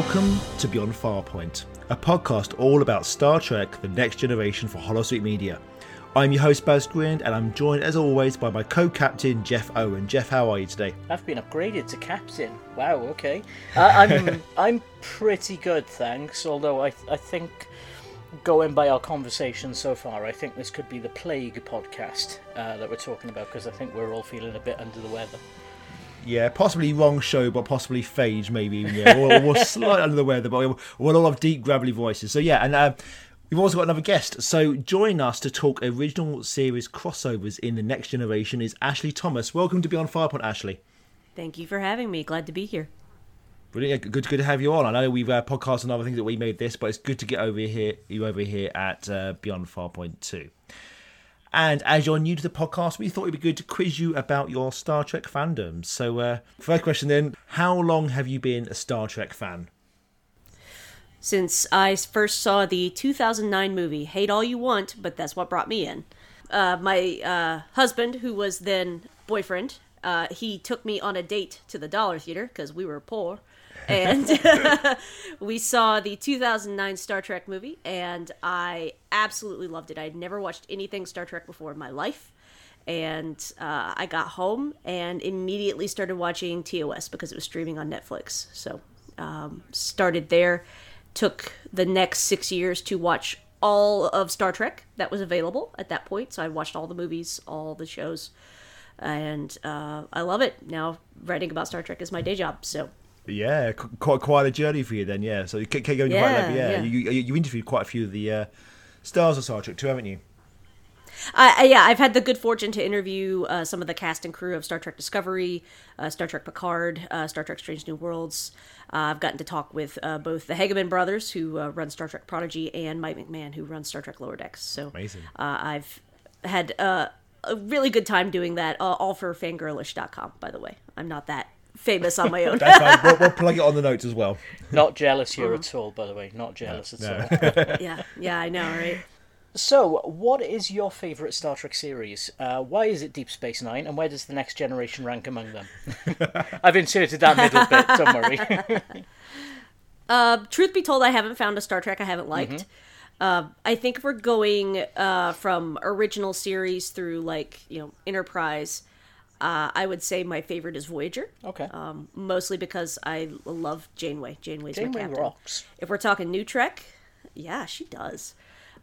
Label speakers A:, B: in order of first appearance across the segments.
A: Welcome to Beyond Farpoint, a podcast all about Star Trek The Next Generation for Holosuite Media. I'm your host, Baz Grind, and I'm joined as always by my co captain, Geoff Owen. Geoff, how are you today?
B: I've been upgraded to captain. Wow, okay. Uh, I'm I'm pretty good, thanks. Although I I think going by our conversation so far, I think this could be the plague podcast uh, that we're talking about because I think we're all feeling a bit under the weather.
A: Yeah, possibly wrong show, but possibly Phage, maybe. Yeah, or, or slightly under the weather, but we'll all have deep, gravelly voices. So, yeah, and uh, we've also got another guest. So, join us to talk original series crossovers in the next generation is Ashley Thomas. Welcome to Beyond Farpoint, Ashley.
C: Thank you for having me. Glad to be here.
A: Brilliant. Good, good to have you on. I know we've uh, podcasted on other things that we made this, but it's good to get over here, you over here at uh, Beyond Farpoint 2. And as you're new to the podcast, we thought it'd be good to quiz you about your Star Trek fandom. So, uh, first question then How long have you been a Star Trek fan?
C: Since I first saw the 2009 movie, Hate All You Want, but that's what brought me in. Uh, my uh, husband, who was then boyfriend, uh, he took me on a date to the Dollar Theater because we were poor. And we saw the 2009 Star Trek movie, and I absolutely loved it. I had never watched anything Star Trek before in my life, and uh, I got home and immediately started watching TOS because it was streaming on Netflix. So um, started there. Took the next six years to watch all of Star Trek that was available at that point. So I watched all the movies, all the shows, and uh, I love it. Now writing about Star Trek is my day job. So
A: yeah, quite quite a journey for you then. Yeah, so you keep going yeah, quite level. Yeah, yeah. You, you, you interviewed quite a few of the uh, stars of Star Trek too, haven't you?
C: Uh, yeah, I've had the good fortune to interview uh, some of the cast and crew of Star Trek Discovery, uh, Star Trek Picard, uh, Star Trek Strange New Worlds. Uh, I've gotten to talk with uh, both the Hageman brothers, who run Star Trek Prodigy, and Mike McMahan, who runs Star Trek Lower Decks. So
A: amazing.
C: I've had a really good time doing that, all for fangirlish.com, by the way. I'm not that famous on my own.
A: That's fine. We'll, we'll, plug it on the notes as well.
B: Not jealous here at all, by the way. Not jealous
C: no,
B: at no.
C: all. yeah, yeah, I know, right?
B: So, what is your favourite Star Trek series? Uh, why is it Deep Space Nine, and where does the Next Generation rank among them? I've inserted that middle bit. Don't worry.
C: uh, truth be told, I haven't found a Star Trek I haven't liked. Mm-hmm. Uh, I think if we're going uh, from original series through like you know Enterprise, uh, I would say my favorite is Voyager.
B: Okay.
C: Um, mostly because I love Janeway. Janeway's
B: Janeway
C: my captain.
B: rocks.
C: If we're talking new Trek, yeah, she does.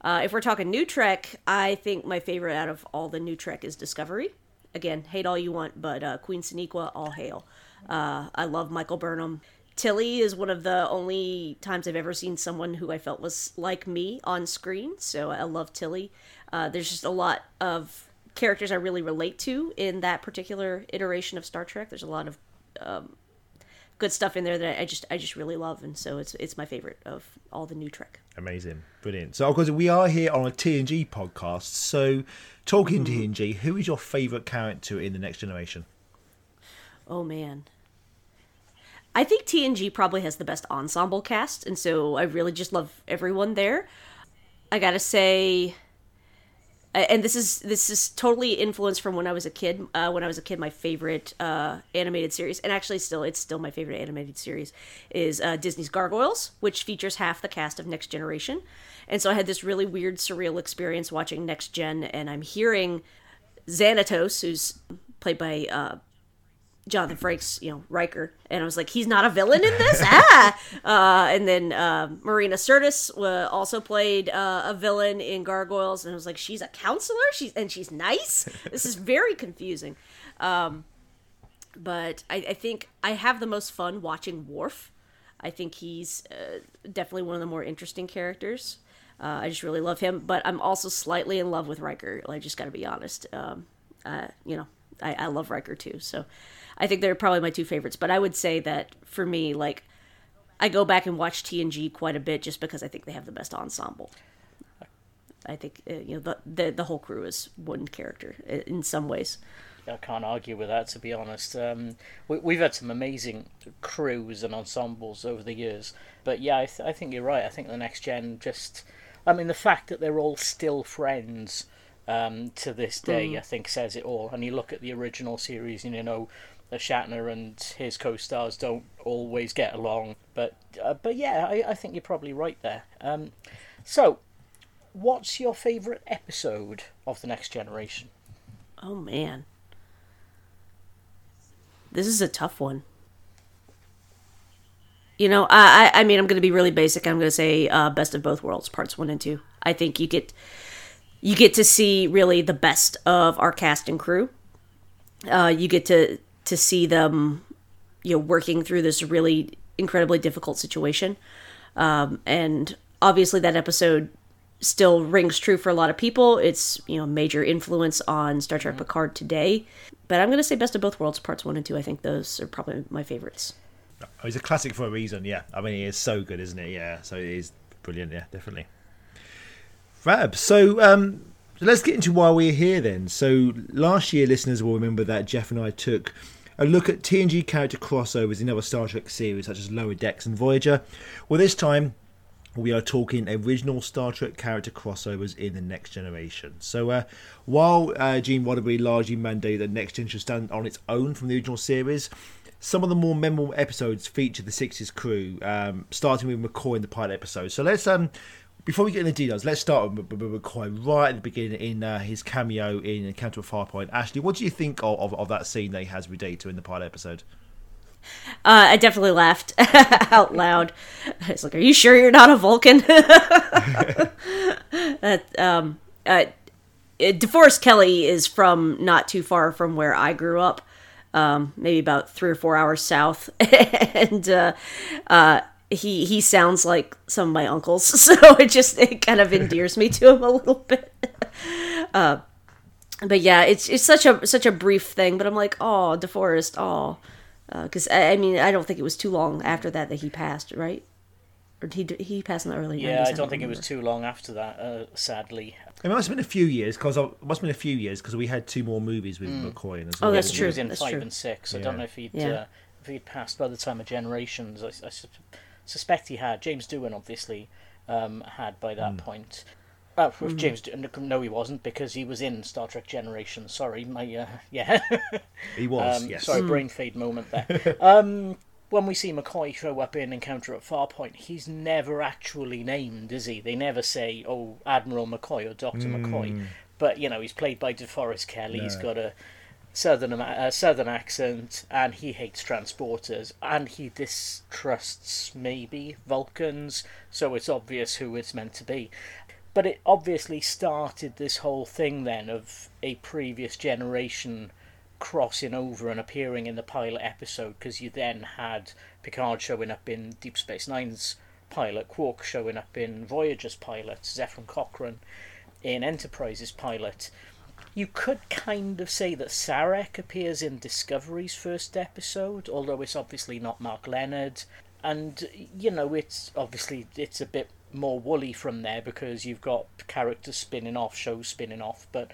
C: Uh, if we're talking new Trek, I think my favorite out of all the new Trek is Discovery. Again, hate all you want, but uh, Queen Sonequa, all hail. Uh, I love Michael Burnham. Tilly is one of the only times I've ever seen someone who I felt was like me on screen, so I love Tilly. Uh, there's just a lot of characters I really relate to in that particular iteration of Star Trek. There's a lot of um, good stuff in there that I just I just really love, and so it's it's my favorite of all the new Trek.
A: Amazing, brilliant. So of course we are here on a TNG podcast. So talking mm-hmm. TNG, who is your favorite character in the Next Generation?
C: Oh man. I think TNG probably has the best ensemble cast, and so I really just love everyone there. I gotta say, and this is this is totally influenced from when I was a kid. Uh, when I was a kid, my favorite uh, animated series, and actually still it's still my favorite animated series, is uh, Disney's Gargoyles, which features half the cast of Next Generation. And so I had this really weird, surreal experience watching Next Gen, and I'm hearing Xanatos, who's played by uh, Jonathan Frakes, you know, Riker, and I was like, he's not a villain in this, ah. Uh, and then uh, Marina Sirtis uh, also played uh, a villain in Gargoyles, and I was like, she's a counselor, she's and she's nice. This is very confusing. Um, but I, I, think I have the most fun watching Worf. I think he's uh, definitely one of the more interesting characters. Uh, I just really love him, but I'm also slightly in love with Riker. I just got to be honest. Um, you know, I, I love Riker too. So I think they're probably my two favorites. But I would say that for me, like, I go back and watch TNG quite a bit just because I think they have the best ensemble. I think uh, you know the, the the whole crew is one character in some ways.
B: I can't argue with that, to be honest. Um, we, we've had some amazing crews and ensembles over the years, but yeah, I, th- I think you're right. I think the next gen just, I mean, the fact that they're all still friends um, to this day, I think, says it all. And you look at the original series, and you know, uh, Shatner and his co-stars don't always get along, but uh, but yeah, I, I think you're probably right there. Um, so, what's your favourite episode of the Next Generation?
C: Oh man, this is a tough one. You know, I I, I mean, I'm going to be really basic. I'm going to say uh, best of both worlds, parts one and two. I think you get you get to see really the best of our cast and crew. Uh, you get to to see them, you know, working through this really incredibly difficult situation, um, and obviously that episode still rings true for a lot of people. It's you know a major influence on Star Trek Picard today. But I'm going to say Best of Both Worlds parts one and two. I think those are probably my favorites.
A: Oh, It's a classic for a reason, yeah. I mean, he is so good, isn't it? Yeah, so it is brilliant, yeah, definitely. Fab. So, um, so let's get into why we're here then. So, last year, listeners will remember that Geoff and I took a look at TNG character crossovers in other Star Trek series such as Lower Decks and Voyager. Well, this time we are talking original Star Trek character crossovers in the Next Generation. So, uh, while uh, Gene Roddenberry largely mandated that Next Gen should stand on its own from the original series, some of the more memorable episodes feature the 60s crew, um, starting with McCoy in the pilot episode. So, let's, um, before we get into details, let's start with, McCoy right at the beginning in uh, his cameo in Encounter with Farpoint. Ashley, what do you think of, of, of that scene that he has with Data in the pilot episode?
C: Uh, I definitely laughed out loud. It's like, "Are you sure you're not a Vulcan?" that um, uh, DeForest Kelley is from not too far from where I grew up, um, maybe about three or four hours south, and uh, uh, he he sounds like some of my uncles, so it just it kind of endears me to him a little bit. Uh, but yeah, it's it's such a such a brief thing, but I'm like, oh, DeForest, oh because I, I mean I don't think it was too long after that that he passed, right? Or he he passed in the early
B: Yeah,
C: 90s?
B: I don't think it was too long after that, uh, sadly.
A: It must have been a few years because it must have been a few years because we had two more movies with McCoy in as
C: Oh,
A: well.
C: that's
B: he
C: true.
B: was in
C: That's
B: five
C: true.
B: and six. I don't know if he'd
C: Yeah.
B: uh, if he'd passed by the time of Generations. I, I sus- suspect he had. James Doohan obviously um, had by
A: Hmm.
B: that point. Oh, with James Doohan, no, he wasn't because he was in Star Trek Generation. Sorry, my uh, yeah.
A: He was,
B: Um,
A: yes.
B: Sorry, brain fade moment there. um, when we see McCoy show up in Encounter at Farpoint, he's never actually named, is he? They never say, "Oh, Admiral McCoy" or "Doctor McCoy," but you know he's played by DeForest Kelley. He's got a southern uh, southern accent, and he hates transporters, and he distrusts maybe Vulcans. So it's obvious who it's meant to be. But it obviously started this whole thing then of a previous generation crossing over and appearing in the pilot episode because you then had Picard showing up in Deep Space Nine's pilot, Quark showing up in Voyager's pilot, Zefram Cochrane in Enterprise's pilot. You could kind of say that Sarek appears in Discovery's first episode, although it's obviously not Mark Lenard. And you know, it's obviously it's a bit more woolly from there because you've got characters spinning off, shows spinning off. But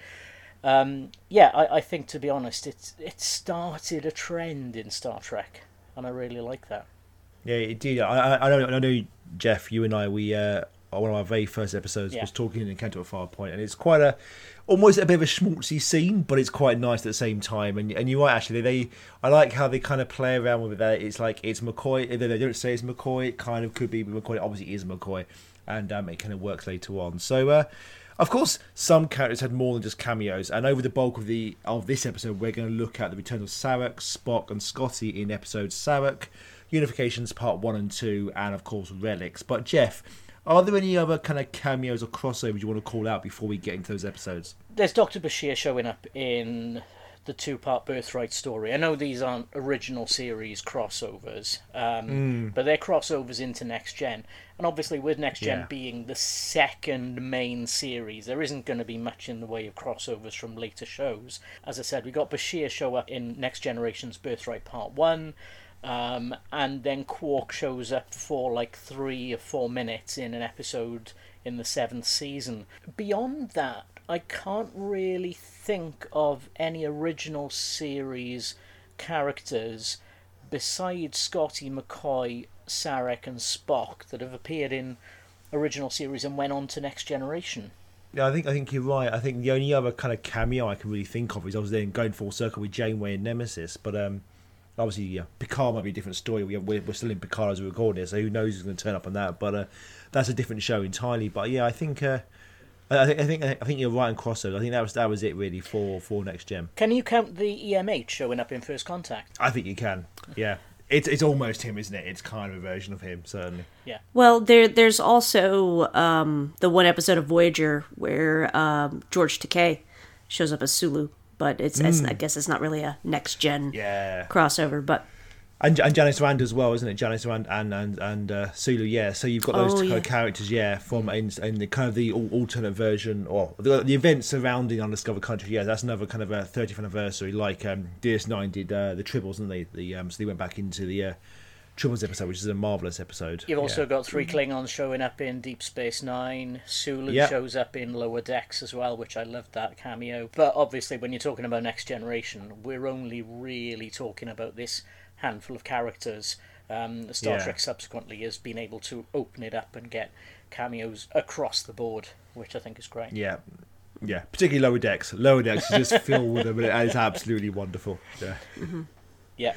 B: um, yeah, I, I think to be honest, it's it started a trend in Star Trek, and I really like that.
A: Yeah, it did. I, I, I know, Geoff. You and I, we uh, one of our very first episodes
B: Yeah.
A: was talking in Encounter at Farpoint, and it's quite a almost a bit of a schmaltzy scene, but it's quite nice at the same time. And and you're right, actually. They I like how they kind of play around with it. That it's like it's McCoy. They they don't say it's McCoy. It kind of could be McCoy. It obviously is McCoy, and um, it kind of works later on. So. Uh, of course, some characters had more than just cameos, and over the bulk of the of this episode, we're going to look at the return of Sarek, Spock, and Scotty in episode Sarek, Unifications Part One and Two, and of course Relics. But Geoff, are there any other kind of cameos or crossovers you want to call out before we get into those episodes?
B: There's Doctor Bashir showing up in the two part Birthright story. I know these aren't original series crossovers, um, but they're crossovers into Next Gen. And obviously, with Next Gen
A: Yeah.
B: being the second main series, there isn't going to be much in the way of crossovers from later shows. As I said, we got Bashir show up in Next Generation's Birthright Part 1. Um, and then Quark shows up for like three or four minutes in an episode in the seventh season. Beyond that, I can't really think of any original series characters besides Scotty McCoy, Sarek, and Spock that have appeared in original series and went on to Next Generation.
A: Yeah, I think I think you're right. I think the only other kind of cameo I can really think of is obviously going full circle with Janeway and Nemesis, but um, obviously yeah, Picard might be a different story. We we're, we're still in Picard as we record it, so who knows who's going to turn up on that? But uh, that's a different show entirely. But yeah, I think uh, I I think I think I think you're right on crossover. I think that was that was it really for for next gen.
B: Can you count the EMH showing up in First Contact?
A: I think you can. Yeah, it's it's almost him, isn't it? It's kind of a version of him, certainly. Yeah.
C: Well, there there's also um, the one episode of Voyager where um, George Takei shows up as Sulu, but it's, it's I guess it's not really a next gen
A: Yeah,
C: crossover. But
A: and, and Janice Rand as well, isn't it? Janice Rand and and and uh, Sulu, yeah. So you've got those
C: Oh,
A: kind
C: yeah.
A: characters, yeah, from in, in the kind of the alternate version or the, the events surrounding Undiscovered Country. Yeah, that's another kind of a 30th anniversary, like um, DS9 did uh, the Tribbles, didn't they? The um, so they went back into the uh, Tribbles episode, which is a marvelous episode.
B: You've also
A: yeah.
B: got three Klingons showing up in Deep Space Nine. Sulu
A: Yep.
B: shows up in Lower Decks as well, which I loved that cameo. But obviously, when you're talking about Next Generation, we're only really talking about this handful of characters. Um, Star
A: Yeah.
B: Trek subsequently has been able to open it up and get cameos across the board, which I think is great.
A: Yeah. Yeah, particularly lower decks. Lower decks is just filled with them, and it's absolutely wonderful. Yeah.
B: Yeah.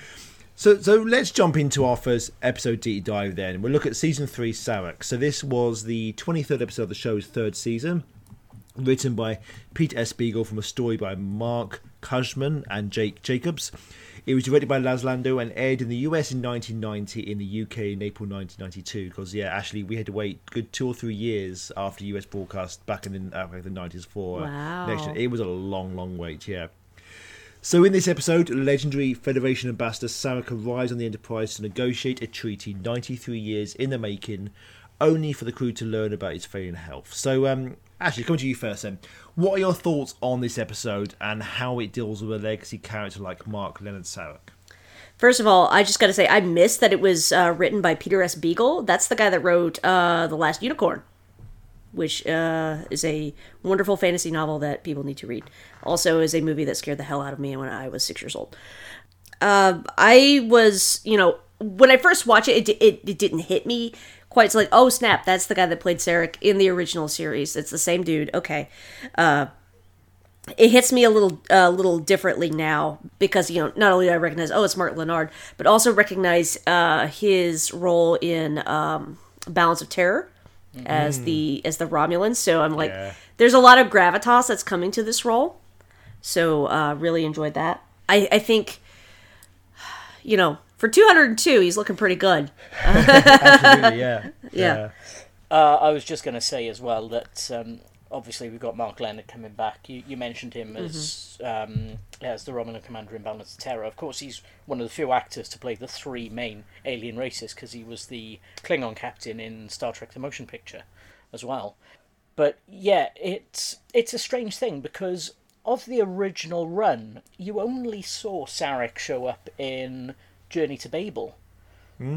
A: So, so let's jump into our first episode deep dive. Then we'll look at season three, Sarek. So this was the twenty-third episode of the show's third season, written by Peter S. Beagle from a story by Marc Cushman and Jake Jacobs. It was directed by Les Landau and aired in the US in 1990, in the UK in April 1992. Because yeah, actually we had to wait good two or three years after US broadcast back in the, uh, the 90s for
C: Wow.
A: next. It was a long, long wait. Yeah. So in this episode, legendary Federation ambassador Sarek arrives on the Enterprise to negotiate a treaty 93 years in the making, only for the crew to learn about his failing health. So, um, actually, coming to you first then. What are your thoughts on this episode and how it deals with a legacy character like Mark Lenard Sarek?
C: first of all, I just got to say I missed that it was uh, written by Peter S. Beagle. That's the guy that wrote uh, the Last Unicorn, which uh, is a wonderful fantasy novel that people need to read. Also, is a movie that scared the hell out of me when I was six years old. Uh, I was, you know, when I first watched it, it, it, it didn't hit me quite. It's like, oh snap, that's the guy that played Sarek in the original series. It's the same dude. Okay. Uh, it hits me a little a little differently now because you know not only do I recognize oh it's Mark Lenard but also recognize uh, his role in um, Balance of Terror as the as the Romulan. So I'm like,
A: Yeah.
C: there's a lot of gravitas that's coming to this role. So uh, really enjoyed that. I I think you know for 202 he's looking pretty good.
A: Absolutely, yeah.
C: Yeah.
B: Uh, I was just going to say as well that um, obviously we've got Mark Lenard coming back. You, you mentioned him as um, as the Romulan commander in Balance of Terror. Of course, he's one of the few actors to play the three main alien races because he was the Klingon captain in Star Trek: The Motion Picture as well. But yeah, it's it's a strange thing because of the original run, you only saw Sarek show up in Journey to Babel.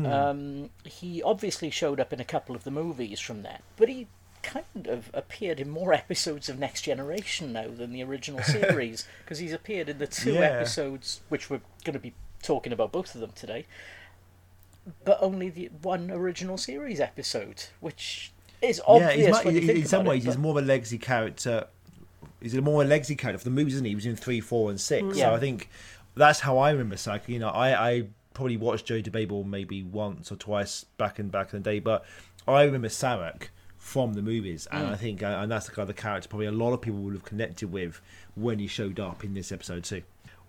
B: Um, he obviously showed up in a couple of the movies from that, but he kind of appeared in more episodes of Next Generation now than the original series because he's appeared in the two
A: Yeah.
B: episodes which we're going to be talking about both of them today, but only the one original series episode, which is obvious.
A: yeah, he's mu-
B: when you
A: in, some
B: about it,
A: ways, he's more of a legacy character. He's a more legacy character for the movies, isn't he? He was in three, four, and six.
B: Yeah.
A: So I think that's how I remember Sarek. You know, I, I probably watched Joe Babel maybe once or twice back in back in the day, but I remember Sarek from the movies, and I think uh, and that's the kind of character probably a lot of people would have connected with when he showed up in this episode too.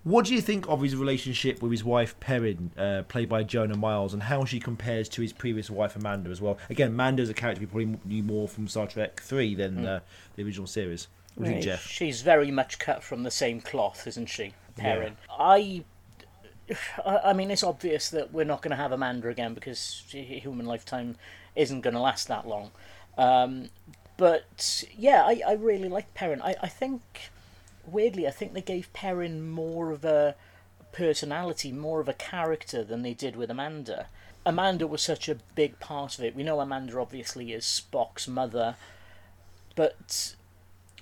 A: What do you think of his relationship with his wife Perrin, uh, played by Joanna Miles, and how she compares to his previous wife Amanda as well? Again, Amanda's a character we probably knew more from Star Trek Three than uh, the original series. What do you
C: Right.
A: Geoff?
B: She's very much cut from the same cloth, isn't she? Perrin. I, I I mean, it's obvious that we're not going to have Amanda again because human lifetime isn't going to last that long. Um, but yeah, I, I really like Perrin. I, I think weirdly, I think they gave Perrin more of a personality, more of a character than they did with Amanda. Amanda was such a big part of it. We know Amanda obviously is Spock's mother, but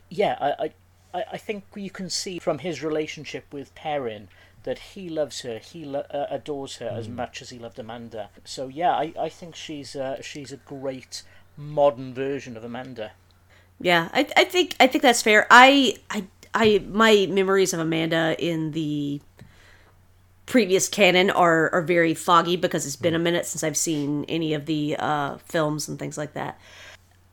B: yeah, I, I, I think you can see from his relationship with Perrin that he loves her, he lo- uh, adores her as much as he loved Amanda. So yeah, I, I think she's uh, she's a great modern version of Amanda.
C: Yeah, I, I think I think that's fair. I I I my memories of Amanda in the previous canon are are very foggy because it's been a minute since I've seen any of the uh, films and things like that.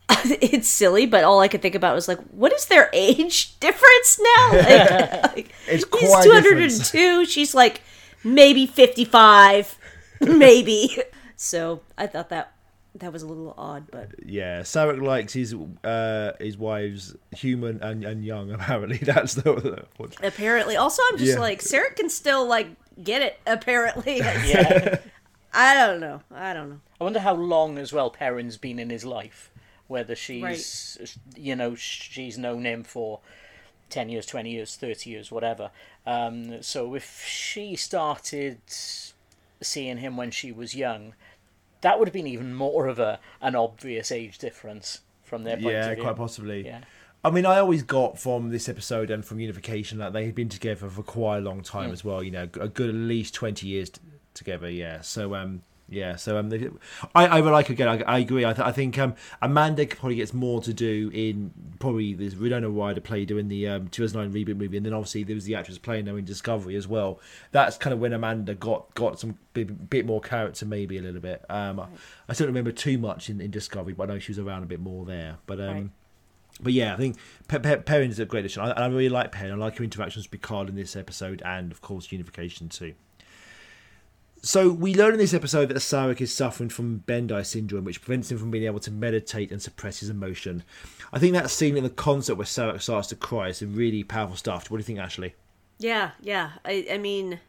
C: it's silly, but all I could think about was like, what is their age difference now? Like, like,
A: It's
C: he's
A: quite a
C: two hundred and two. She's like maybe fifty five, maybe. So I thought that that was a little odd, but
A: Yeah, Sarek likes his uh, his wives human and, and young. Apparently, that's the. What,
C: apparently, also I'm just
A: Yeah.
C: like Sarek can still like get it. Apparently,
B: Yeah.
C: I don't know. I don't know.
B: I wonder how long as well Perrin's been in his life. Whether she's, you know, she's known him for 10 years, 20 years, 30 years, whatever. Um, so if she started seeing him when she was young, that would have been even more of a an obvious age difference from their point
A: yeah,
B: of view.
A: quite possibly.
B: Yeah.
A: I mean, I always got from this episode and from Unification that they had been together for quite a long time as well. You know, a good at least twenty years t- together. Yeah. So um, yeah. So um, they, I I would like again. I, I agree. I, th- I think um, Amanda probably gets more to do in probably this Winona Ryder play doing the um 2009 reboot movie, and then obviously there was the actress playing her in Discovery as well. That's kind of when Amanda got got some bit, bit more character, maybe a little bit. Um, I, I don't remember too much in, in Discovery, but I know she was around a bit more there. But um.
C: Right.
A: But yeah, I think Pe- Pe- Perrin is a great addition. I, I really like Perrin. I like her interactions with Picard in this episode, and of course Unification too. So we learn in this episode that Sarek is suffering from Bendii syndrome, which prevents him from being able to meditate and suppress his emotion. I think that scene in the concert where Sarek starts to cry is some really powerful stuff. What do you think, Ashley?
C: Yeah, yeah. I, I mean,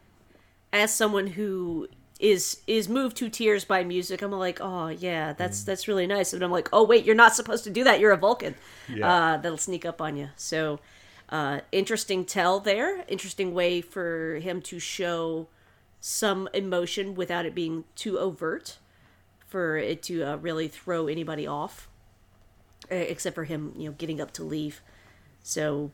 C: as someone who is is moved to tears by music, I'm like, oh yeah, that's that's really nice. And I'm like, oh wait, you're not supposed to do that. You're a Vulcan.
A: Yeah.
C: Uh, that'll sneak up on you. So, uh, interesting tell there. Interesting way for him to show some emotion without it being too overt, for it to uh, really throw anybody off, uh, except for him, you know, getting up to leave. So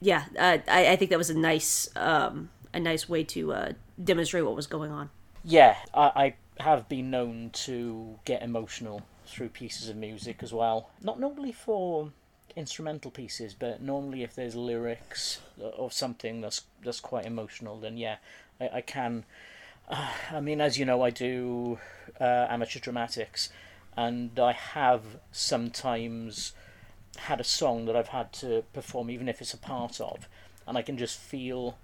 C: yeah, uh, I, I think that was a nice um, a nice way to uh, demonstrate what was going on.
B: Yeah, I, I have been known to get emotional through pieces of music as well. Not normally for instrumental pieces, but normally if there's lyrics of something that's that's quite emotional, then yeah, I, I can. Uh, I mean, as you know, I do uh, amateur dramatics, and I have sometimes had a song that I've had to perform, even if it's a part of, and I can just feel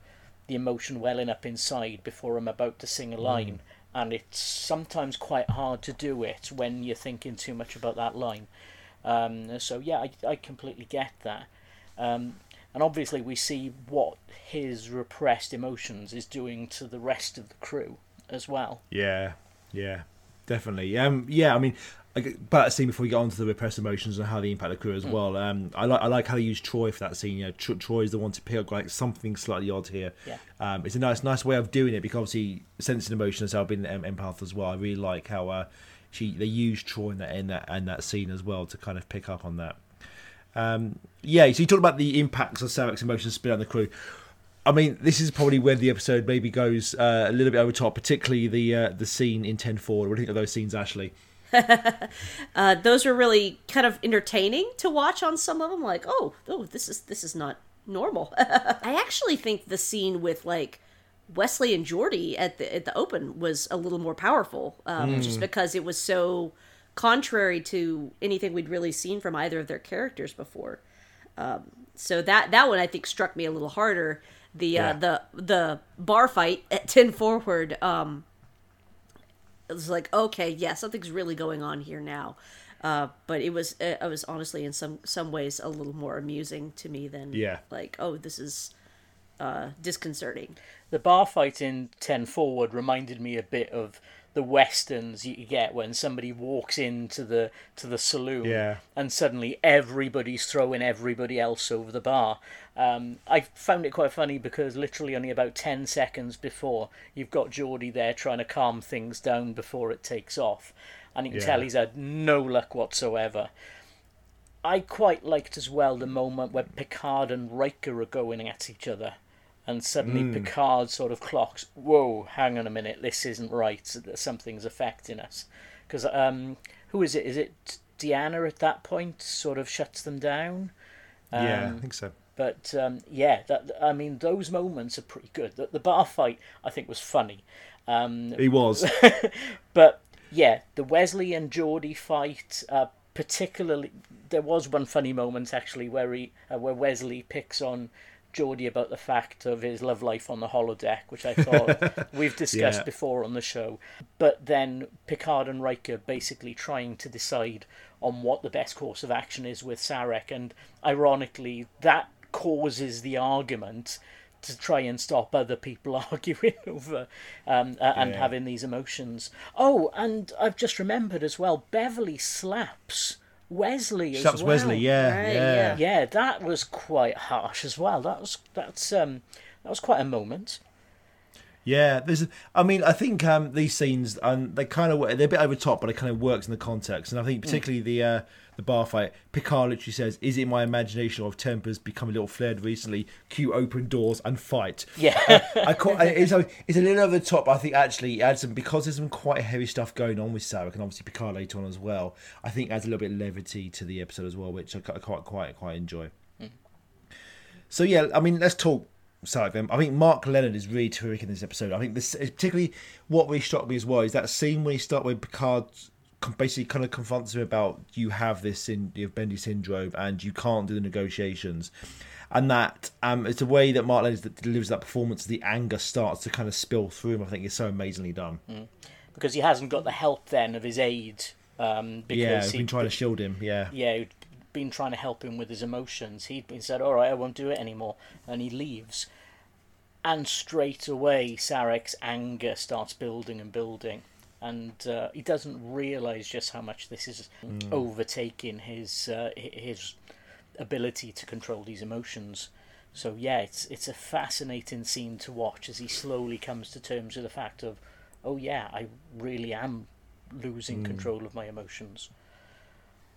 B: the emotion welling up inside before I'm about to sing a line. And it's sometimes quite hard to do it when you're thinking too much about that line. Um, so yeah, I, I completely get that. Um, and obviously we see what his repressed emotions is doing to the rest of the crew as well.
A: Yeah, yeah, definitely. Um, yeah, I mean, I- but scene before we get on to the repressed emotions and how they impact the crew as well. Um, I like I like how they use Troi for that scene. You know, Tro- Troi is the one to pick up like something slightly odd here.
B: Yeah.
A: Um, it's a nice nice way of doing it because obviously sensing emotions. I've been an empath as well. I really like how uh, she they use Troi in that in that in that scene as well to kind of pick up on that. Um, yeah, so you talked about the impacts of Sarek's emotions spin on the crew. I mean, this is probably where the episode maybe goes uh, a little bit over top, particularly the uh, the scene in Ten Forward. What do you think of those scenes, Ashley?
C: Uh, those were really kind of entertaining to watch on some of them. Like, oh, oh, this is this is not normal. I actually think the scene with like Wesley and Geordi at the at the open was a little more powerful, um, just because it was so contrary to anything we'd really seen from either of their characters before. Um, so that that one I think struck me a little harder. The
A: Yeah.
C: uh, the the bar fight at ten forward. Um, it was like okay yeah something's really going on here now uh, but it was uh, it was honestly in some some ways a little more amusing to me than
A: Yeah.
C: like oh this is uh, disconcerting.
B: The bar fight in Ten Forward reminded me a bit of the westerns you get when somebody walks into the to the saloon
A: Yeah.
B: and suddenly everybody's throwing everybody else over the bar. Um, I found it quite funny because literally only about ten seconds before you've got Geordi there trying to calm things down before it takes off, and you can
A: Yeah.
B: tell he's had no luck whatsoever. I quite liked as well the moment where Picard and Riker are going at each other, and suddenly
A: Hmm.
B: Picard sort of clocks, "Whoa, hang on a minute, this isn't right. Something's affecting us." Because um, who is it? Is it Deanna at that point? Sort of shuts them down.
A: yeah, I
B: Um,
A: think so.
B: But um, yeah, that I mean, those moments are pretty good. The, the bar fight I think was funny. Um,
A: He was.
B: but yeah, the Wesley and Geordi fight, uh, particularly, there was one funny moment actually where he, uh, where Wesley picks on Geordi about the fact of his love life on the holodeck, which I thought we've discussed
A: Yeah.
B: before on the show. But then Picard and Riker basically trying to decide on what the best course of action is with Sarek, and ironically, that causes the argument to try and stop other people arguing over um, uh, and
A: Yeah.
B: having these emotions. Oh, and I've just remembered as well. Beverly slaps Wesley as well.
A: Wesley, yeah,
C: Right,
A: yeah.
C: yeah.
B: Yeah, that was quite harsh as well. That was that's um that was quite a moment.
A: Yeah, there's. I mean, I think um, these scenes, um, they kind of they're a bit over the top, but it kind of works in the context. And I think particularly the uh, the bar fight, Picard literally says, "Is it my imagination or have tempers become a little flared recently? Cue open doors and fight."
B: Yeah.
A: I call, it's, a, it's a little over the top. I think actually it adds some because there's some quite heavy stuff going on with Sarek and obviously Picard later on as well. I think adds a little bit of levity to the episode as well, which I quite quite quite, quite enjoy. So yeah, I mean, let's talk Sarek then. I think Mark Lenard is really terrific in this episode. I think this particularly what really struck me as well is that scene where he start with Picard basically kind of confronts him about you have this in you have Bendii syndrome and you can't do the negotiations. And that um, it's a way that Mark Lenard that delivers that performance. The anger starts to kind of spill through him. I think it's so amazingly done.
B: because he hasn't got the help then of his aide. Um, because
A: yeah,
B: he'd
A: been trying to shield him. Yeah,
B: yeah, been trying to help him with his emotions. He'd been said, "All right, I won't do it anymore," and he leaves. And straight away, Sarek's anger starts building and building, and uh, he doesn't realise just how much this is overtaking his uh, his ability to control these emotions. So yeah, it's it's a fascinating scene to watch as he slowly comes to terms with the fact of, oh yeah, I really am losing control of my emotions.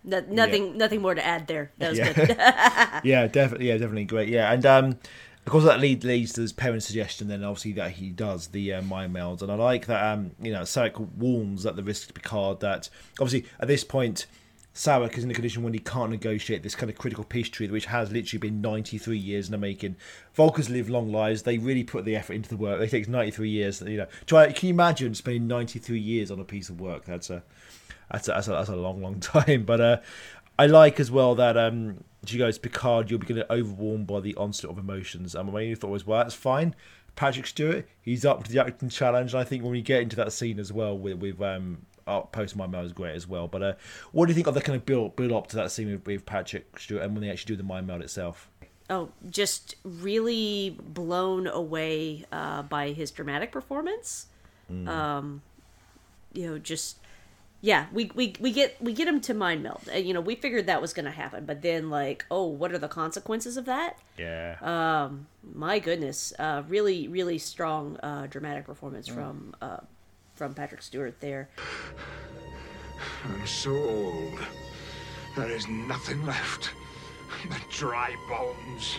C: No, nothing, nothing more to add there. That was
A: Yeah.
C: good.
A: yeah, definitely, yeah, definitely great. Yeah, and um, of course that lead, leads to his parents' suggestion. Then obviously that he does the uh, mind meld, and I like that. Um, you know, Sarek warns at the risk to Picard that obviously at this point. Sarek is in a condition when he can't negotiate this kind of critical peace treaty, which has literally been 93 years in the making. Vulcans live long lives; they really put the effort into the work. It takes 93 years. You know, try. Can you imagine spending 93 years on a piece of work? That's a that's a, that's a, that's a long, long time. But uh, I like as well that um, she goes, Picard, you'll be getting overwhelmed by the onslaught of emotions. And my only thought was, well, that's fine. Patrick Stewart, he's up to the acting challenge. And I think when we get into that scene as well with, with um, Post My Mail is great as well. But uh, what do you think of the kind of build build up to that scene with, with Patrick Stewart and when they actually do the mind meld itself?
C: oh, just really blown away uh, by his dramatic performance. Um, you know, just yeah, we, we we get we get him to mind meld. You know, we figured that was going to happen, but then like, oh, what are the consequences of that?
A: Yeah.
C: Um, My goodness, uh, really really strong uh, dramatic performance from uh, from Patrick Stewart there.
D: I'm so old. There is nothing left but dry bones.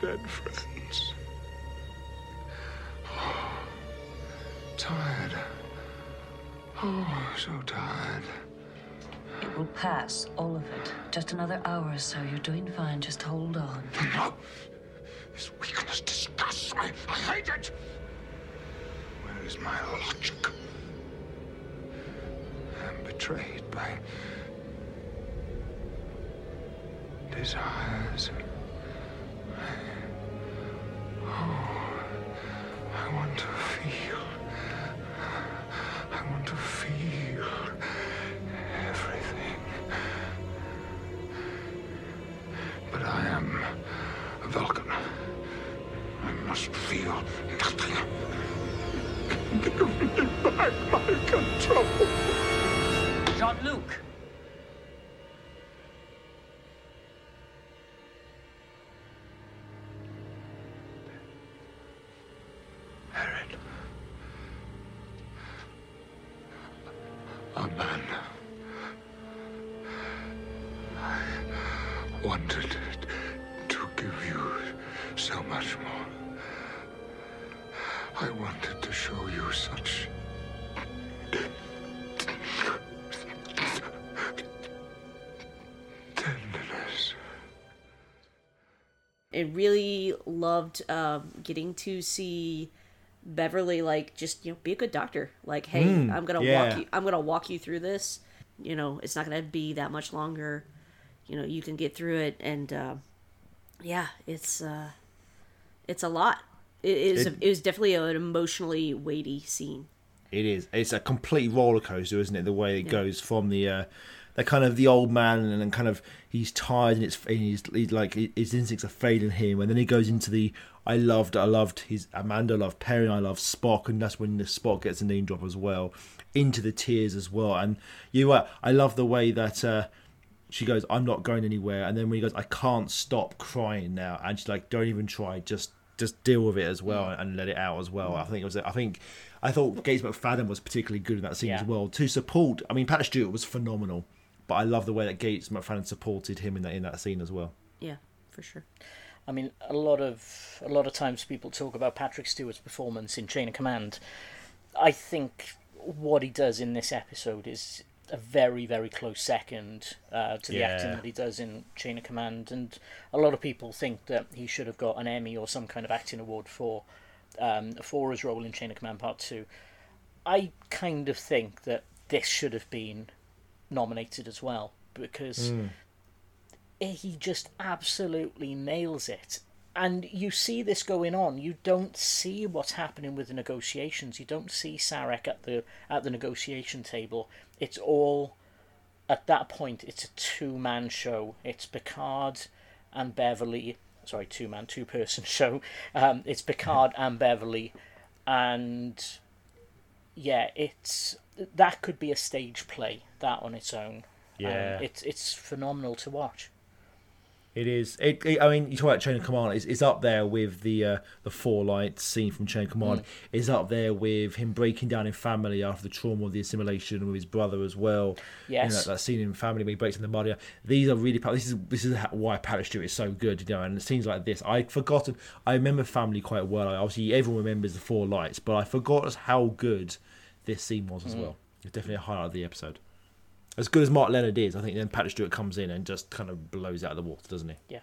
D: Dead friends. tired. Oh, so tired.
E: It will pass, all of it. Just another hour or so. You're doing fine. Just hold on.
D: No! This weakness disgusts me. I hate it! Where is my logic? I'm betrayed by desires. Oh, I want to feel. I want to feel everything. But I am a Vulcan. I must feel nothing. Give me back my control. Jean-Luc. Wanted to give you so much more. I wanted to show you such tenderness.
C: I really loved um, getting to see Beverly like just you know be a good doctor. Like, hey, I'm gonna
A: yeah.
C: walk you. I'm gonna walk you through this. You know, it's not gonna be that much longer. You know, you can get through it, and uh, yeah, it's uh, it's a lot. It is.
A: It-
C: it was definitely an emotionally weighty scene.
A: It is. It's a complete roller coaster, isn't it? The way it goes from the, uh, the kind of the old man, and then kind of he's tired, and it's and he's, he's like his instincts are failing him, and then he goes into the I loved, I loved his Amanda, loved Perrin, I loved Spock, and that's when the Spock gets a name drop as well, into the tears as well, and you're. I love the way that. Uh, she goes, "I'm not going anywhere," and then when he goes, "I can't stop crying now," and she's like, "Don't even try, just just deal with it as well and let it out as well." I think it was, I think, I thought Gates McFadden was particularly good in that scene as well to support. I mean, Patrick Stewart was phenomenal, but I love the way that Gates McFadden supported him in that in that scene as well.
C: Yeah, for sure.
B: I mean, a lot of a lot of times people talk about Patrick Stewart's performance in Chain of Command. I think what he does in this episode is a very very close second uh, to the
A: Yeah.
B: acting that he does in Chain of Command, and a lot of people think that he should have got an Emmy or some kind of acting award for um, for his role in Chain of Command Part Two. I kind of think that this should have been nominated as well because he just absolutely nails it. And you see this going on. You don't see what's happening with the negotiations. You don't see Sarek at the at the negotiation table. It's all at that point. It's a two man show. It's Picard and Beverly. Sorry, two man, two person show. Um, it's Picard and Beverly, and yeah, it's that could be a stage play. That on its own.
A: Yeah.
B: Um, it's it's phenomenal to watch.
A: It is. It, it- I mean, you talk about Chain of Command. It's, it's up there with the uh, the four lights scene from Chain of Command. It's up there with him breaking down in family after the trauma of the assimilation with his brother as well. You know,
B: Yes.
A: that, that scene in family where he breaks in the mud. These are really. This is this is why Patrick Stewart is so good. You know, and scenes like this, I'd forgotten. I remember family quite well. I, Obviously, everyone remembers the four lights, but I forgot how good this scene was as well. It's definitely a highlight of the episode. As good as Mark Lenard is, I think then Patrick Stewart comes in and just kind of blows out of the water, doesn't he?
B: Yeah.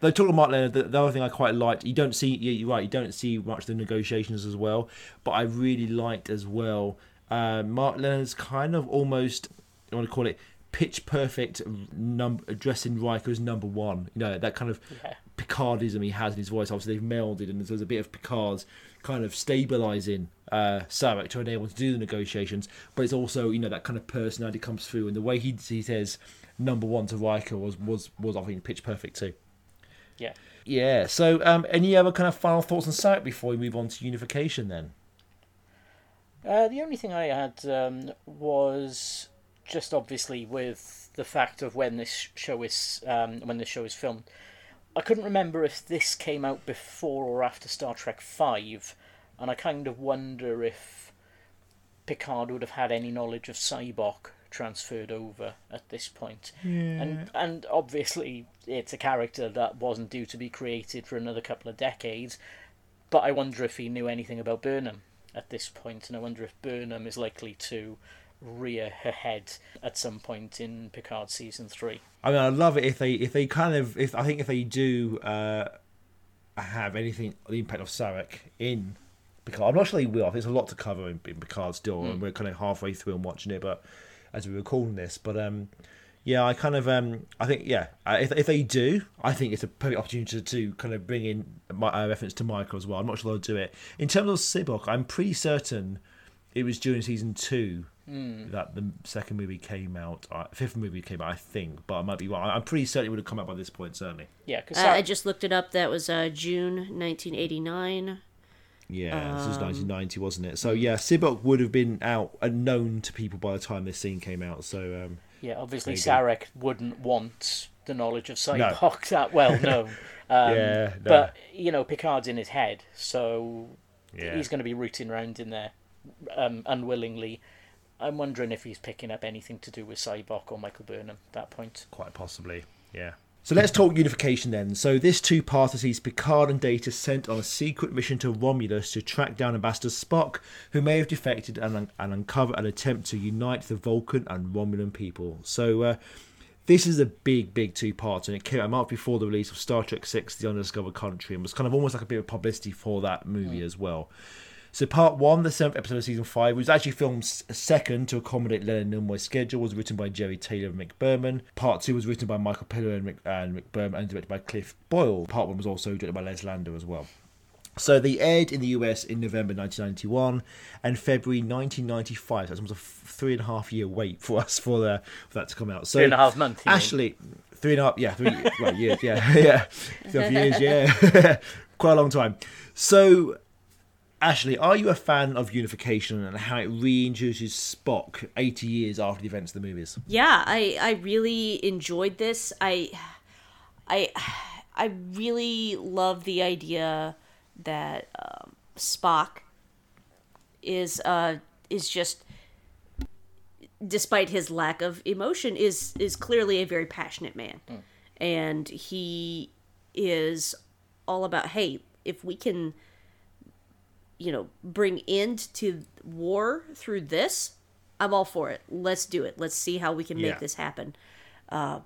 A: Though talking about Mark Lenard, the, the other thing I quite liked, you don't see, you're right, you don't see much of the negotiations as well, but I really liked as well. Uh, Mark Lenard's kind of almost, I want to call it pitch perfect num- addressing Riker as number one. You know that kind of
B: Yeah.
A: Picardism he has in his voice. Obviously, they've melded, and there's a bit of Picard's kind of stabilizing uh, Sarek to enable him to do the negotiations. But it's also, you know, that kind of personality comes through, and the way he he says number one to Riker was was was I think pitch perfect too.
B: Yeah.
A: Yeah. So, um, any other kind of final thoughts on Sarek before we move on to unification? Then.
B: Uh, the only thing I had um, was just obviously with the fact of when this show is um, when this show is filmed. I couldn't remember if this came out before or after Star Trek Five, and I kind of wonder if Picard would have had any knowledge of Sybok transferred over at this point. And and obviously it's a character that wasn't due to be created for another couple of decades. But I wonder if he knew anything about Burnham at this point, and I wonder if Burnham is likely to rear her head at some point in Picard season three.
A: I mean, I love it if they if they kind of if I think if they do uh, have anything the impact of Sarek in Picard. I'm not sure they will. There's a lot to cover in, in Picard still, and we're kind of halfway through and watching it. But as we were calling this, but um, yeah, I kind of um, I think yeah, uh, if if they do, I think it's a perfect opportunity to, to kind of bring in my uh, reference to Michael as well. I'm not sure they'll do it in terms of Sybok. I'm pretty certain it was during season two that the second movie came out. Uh, fifth movie came out, I think, but I might be wrong. I'm pretty certain it would have come out by this point, certainly.
B: Yeah, because
C: Uh, I just looked it up. That was uh, June 1989.
A: Yeah, this was
C: Um,
A: 1990, wasn't it? So yeah, Sybok would have been out and known to people by the time this scene came out. So um,
B: Yeah, obviously
A: There you
B: Sarek wouldn't want the knowledge of Sybok that well known. Um,
A: Yeah, no.
B: But, you know, Picard's in his head, so
A: yeah,
B: he's going to be rooting around in there um, unwillingly. I'm wondering if he's picking up anything to do with Sybok or Michael Burnham at that point.
A: quite possibly. Yeah. So let's talk unification then. So this two-parter sees Picard and Data sent on a secret mission to Romulus to track down Ambassador Spock, who may have defected and, and uncover an attempt to unite the Vulcan and Romulan people. So uh, this is a big, big two-parter, and it came out a month before the release of Star Trek Six: The Undiscovered Country, and was kind of almost like a bit of publicity for that movie as well. So part one, the seventh episode of season five, was actually filmed second to accommodate Leonard Nimoy's schedule, was written by Jeri Taylor and Rick Berman. Part two was written by Michael Piller and Rick, and Rick Berman and directed by Cliff Bole. Part one was also directed by Les Landau as well. So they aired in the US in November 1991 and February 1995. So that's almost a three and a half year wait for us for, the, for that to come out. So
B: Three and a half months, you mean?
A: Three and a half, yeah, three right, years, yeah, yeah, three and a half years, yeah, quite a long time. So Ashley, are you a fan of Unification and how it reintroduces Spock 80 years after the events of the movies?
C: yeah i i really enjoyed this. I i i really love the idea that um, spock is uh is just despite his lack of emotion is is clearly a very passionate man. And he is all about hey if we can you know bring end to war through this i'm all for it. Let's do it. Let's see how we can make
A: Yeah.
C: this happen. Uh,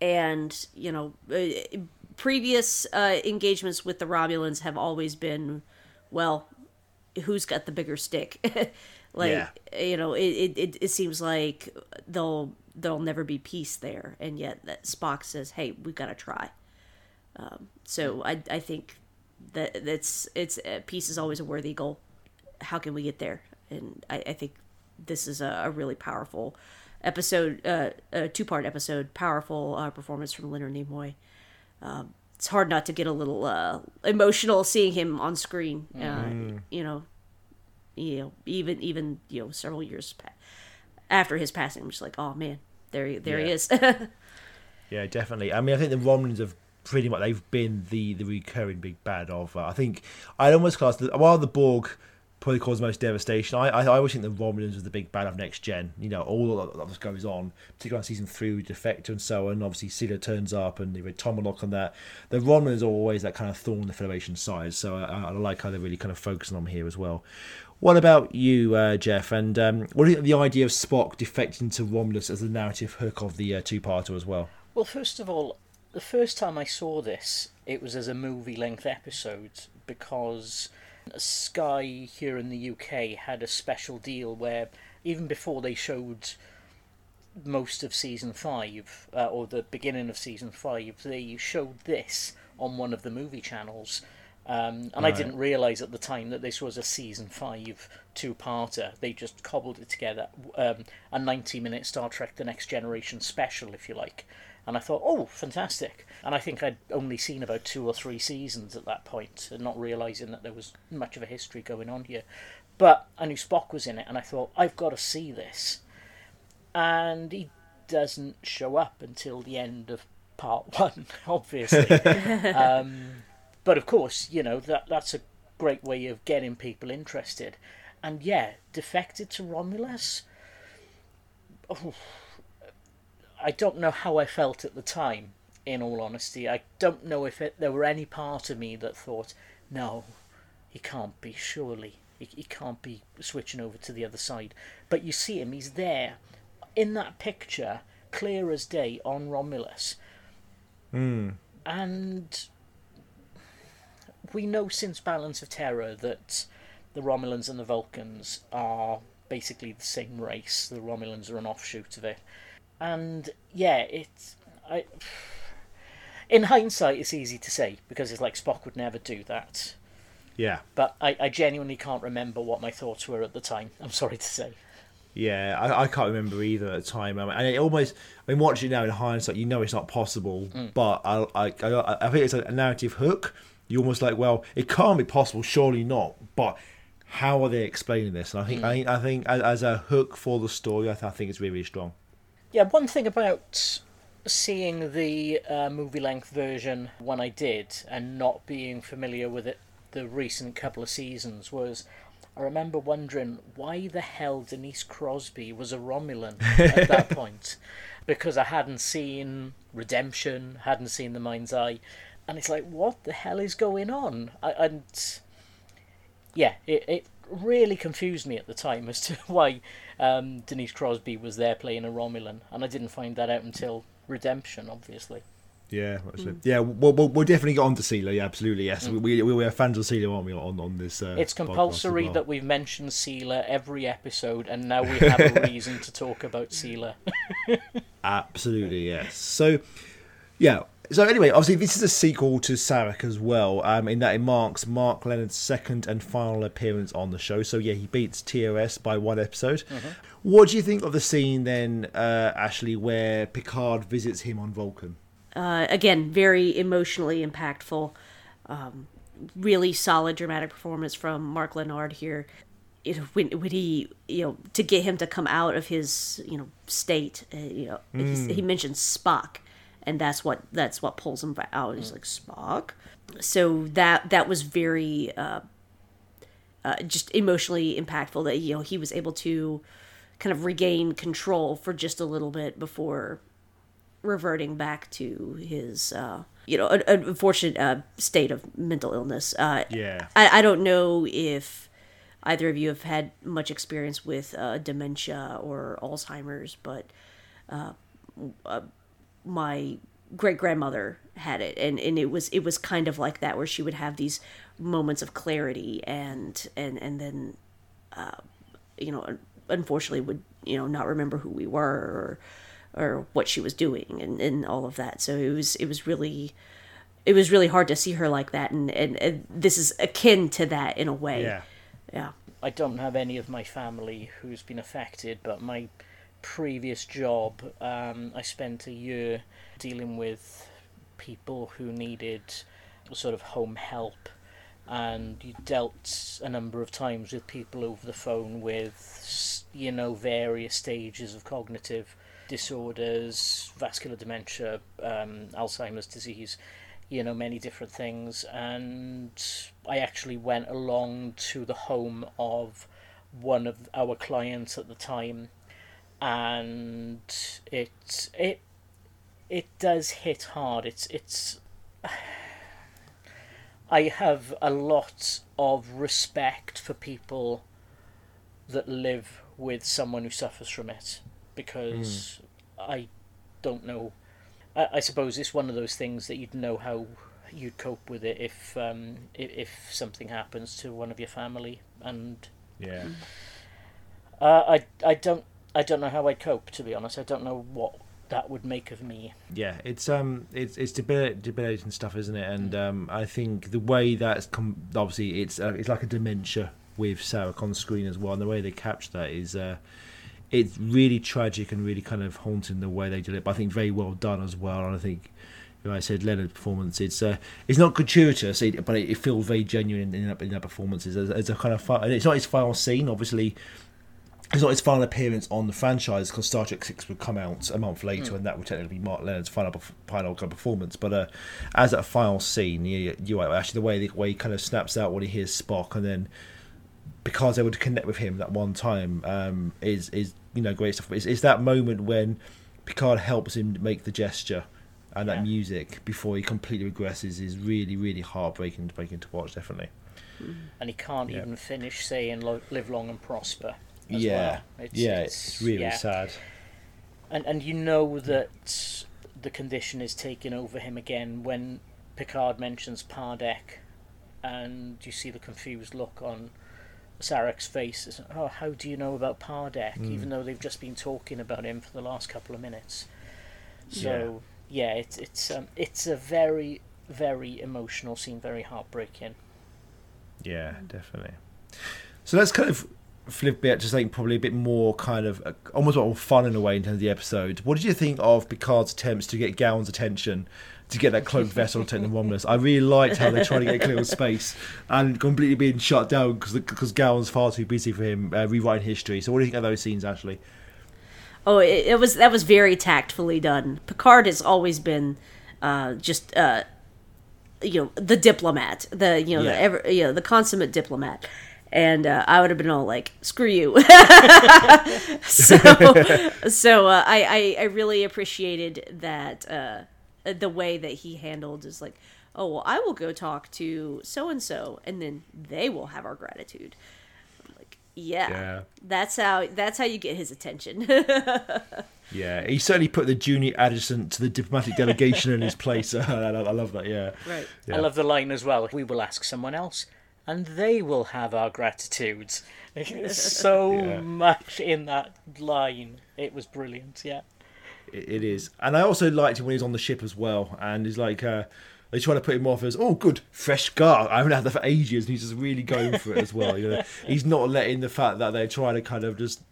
C: and you know uh, previous uh, engagements with the romulans have always been well who's got the bigger stick? Like
A: Yeah.
C: you know it, it, it, it seems like they'll there'll never be peace there. And yet that spock says hey we've got to try. Um, so I, I think that that's it's uh, peace is always a worthy goal. How can we get there? And i, I think this is a, a really powerful episode uh, a two-part episode powerful uh, performance from leonard nimoy. Um, it's hard not to get a little uh, emotional seeing him on screen uh, you know you know even even you know several years pa- after his passing i'm just like oh man there he there he
A: Yeah.
C: is.
A: Yeah, definitely. I mean, I think the Romulans have pretty much they've been the the recurring big bad of. Uh, I think I'd almost class the while the Borg probably caused most devastation. I, I I always think the Romulans was the big bad of next gen. You know, all that, that goes on, particularly on season three with Defector and so on. Obviously, Sela turns up and they read Tomahawk on that. The Romulans are always that kind of thorn in the Federation side. So I, I like how they're really kind of focusing on here as well. What about you, uh, Geoff? And um, what do you think the idea of Spock defecting to Romulus as the narrative hook of the uh, two-parter as well?
B: Well, first of all, the first time I saw this, it was as a movie length episode because Sky here in the UK had a special deal where even before they showed most of season five, uh, or the beginning of season five, they showed this on one of the movie channels. Um, and I didn't realise at the time that this was a season five two parter. They just cobbled it together, um, a 90 minute Star Trek The Next Generation special, if you like. And I thought, oh, fantastic. And I think I'd only seen about two or three seasons at that point, and not realising that there was much of a history going on here. But I knew Spock was in it, and I thought, I've got to see this and he doesn't show up until the end of part one, obviously. um, but of course, you know that that's a great way of getting people interested. And yeah, defected to Romulus. Oh, I don't know how I felt at the time. In all honesty, I don't know if it, there were any part of me that thought, no, he can't be. Surely he, he can't be switching over to the other side. But you see him; he's there in that picture, clear as day, on Romulus. Hmm. And we know since Balance of Terror that the Romulans and the Vulcans are basically the same race. The Romulans are an offshoot of it. And yeah, it's. I, in hindsight, it's easy to say because it's like Spock would never do that.
A: Yeah,
B: But I, I genuinely can't remember what my thoughts were at the time. I'm sorry to say.
A: yeah, I, I can't remember either at the time. I mean, and it almost, I mean, watching it now in hindsight, you know it's not possible. Mm. But I, I, I, I think it's a narrative hook you're almost like, well, it can't be possible, surely not. But how are they explaining this? And I think, mm. I, I think, as, as a hook for the story, I, th- I think it's really, really strong.
B: Yeah, one thing about seeing the uh, movie length version when I did and not being familiar with it the recent couple of seasons was I remember wondering why the hell Denise Crosby was a Romulan at that point because I hadn't seen Redemption, hadn't seen The Mind's Eye, and it's like, what the hell is going on? I, and yeah, it, it really confused me at the time as to why um, Denise Crosby was there playing a Romulan, and I didn't find that out until Redemption, obviously.
A: Yeah, that's it. yeah. We'll, we'll, we'll definitely get on to Sela. Yeah, absolutely. Yes, we, we we are fans of Sela, aren't we? On on this. Uh,
B: It's compulsory
A: well.
B: that we've mentioned Sela every episode, and now we have a reason to talk about Sela.
A: Absolutely, yes. So, yeah. So anyway, obviously this is a sequel to Sarek as well, um, in that it marks Mark Lenard's second and final appearance on the show. So yeah, he beats TOS by one episode. What do you think of the scene then, uh, Ashley, where Picard visits him on Vulcan?
C: Uh, again, very emotionally impactful. Um, really solid dramatic performance from Mark Lenard here. You know, when when he you know to get him to come out of his you know state, uh, you know he's, he mentions Spock, and that's what that's what pulls him out. He's like Spock. So that that was very uh, uh, just emotionally impactful. That you know he was able to kind of regain control for just a little bit before reverting back to his uh you know an unfortunate uh, state of mental illness uh
A: Yeah.
C: I, I don't know if either of you have had much experience with uh, dementia or alzheimer's but uh, uh my great grandmother had it. And and it was it was kind of like that where she would have these moments of clarity and and and then uh, you know unfortunately would you know not remember who we were or or what she was doing and, and all of that. So it was it was really it was really hard to see her like that. And, and, and this is akin to that in a way.
A: Yeah.
C: yeah.
B: I don't have any of my family who's been affected, but my previous job, um, I spent a year dealing with people who needed sort of home help, and you dealt a number of times with people over the phone with, you know, various stages of cognitive disorders, vascular dementia, um, Alzheimer's disease, you know, many different things. And I actually went along to the home of one of our clients at the time, and it it it does hit hard. It's it's. I have a lot of respect for people that live with someone who suffers from it because I don't know. I, I suppose it's one of those things that you'd know how you'd cope with it if um if, if something happens to one of your family and
A: Yeah.
B: uh, I I don't I don't know how I'd cope to be honest. I don't know what that would make of me.
A: Yeah, it's um, it's it's debil- debilitating stuff, isn't it? And um, I think the way that's com- obviously it's uh, it's like a dementia with Sarah on screen as well, and the way they capture that is uh, it's really tragic and really kind of haunting the way they did it. But I think very well done as well. And I think, like I said, Leonard's performance it's uh, it's not gratuitous, but it, it feels very genuine in, in, that, in that performances as, as a kind of fun, and it's not his final scene, obviously it's not his final appearance on the franchise because Star Trek Six would come out a month later, and that would technically be Mark Lenard's final final kind of performance. But uh, as a final scene, you, you actually the way the way he kind of snaps out when he hears Spock, and then because they would connect with him that one time um, is is you know great stuff. It's, it's that moment when Picard helps him make the gesture. And that
B: Yeah.
A: music before he completely regresses is really, really heartbreaking, breaking to watch. Definitely.
B: And he can't
A: Yeah.
B: even finish saying "live long and prosper." As
A: yeah,
B: well. It's,
A: yeah, it's, really
B: yeah.
A: sad.
B: and and you know that the condition is taking over him again when Picard mentions Pardek, and you see the confused look on Sarek's face. It's, oh, how do you know about Pardek? Even though they've just been talking about him for the last couple of minutes. So yeah, it's it's um, it's a very very emotional scene, very heartbreaking.
A: Yeah, definitely. So let's kind of flip bit, just think probably a bit more kind of uh, almost more fun in a way in terms of the episode. What did you think of Picard's attempts to get Gowan's attention? To get that cloaked vessel to the Romulus, I really liked how they're trying to get clear of space and completely being shut down because because Gowan's far too busy for him uh, rewriting history. So, what do you think of those scenes, Ashley?
C: Oh, it, it was that was very tactfully done. Picard has always been uh, just uh, you know the diplomat, the you know
A: Yeah.
C: the ever, you know the consummate diplomat. And uh, I would have been all like, "Screw you." so, so uh, I, I I really appreciated that uh, the way that he handled is like, "Oh well, I will go talk to so and so, and then they will have our gratitude." I'm like, yeah,
A: Yeah.
C: that's how that's how you get his attention.
A: Yeah, he certainly put the junior adjutant to the diplomatic delegation in his place. I, I love that. Yeah,
C: right.
A: Yeah.
B: I love the line as well. We will ask someone else, and they will have our gratitude. So
A: Yeah.
B: much in that line. It was brilliant. Yeah.
A: It, is, and I also liked him when he was on the ship as well. And he's like, uh, they try to put him off as, oh, good fresh scar. I haven't had that for ages, and he's just really going for it as well. You know, he's not letting the fact that they're trying to kind of just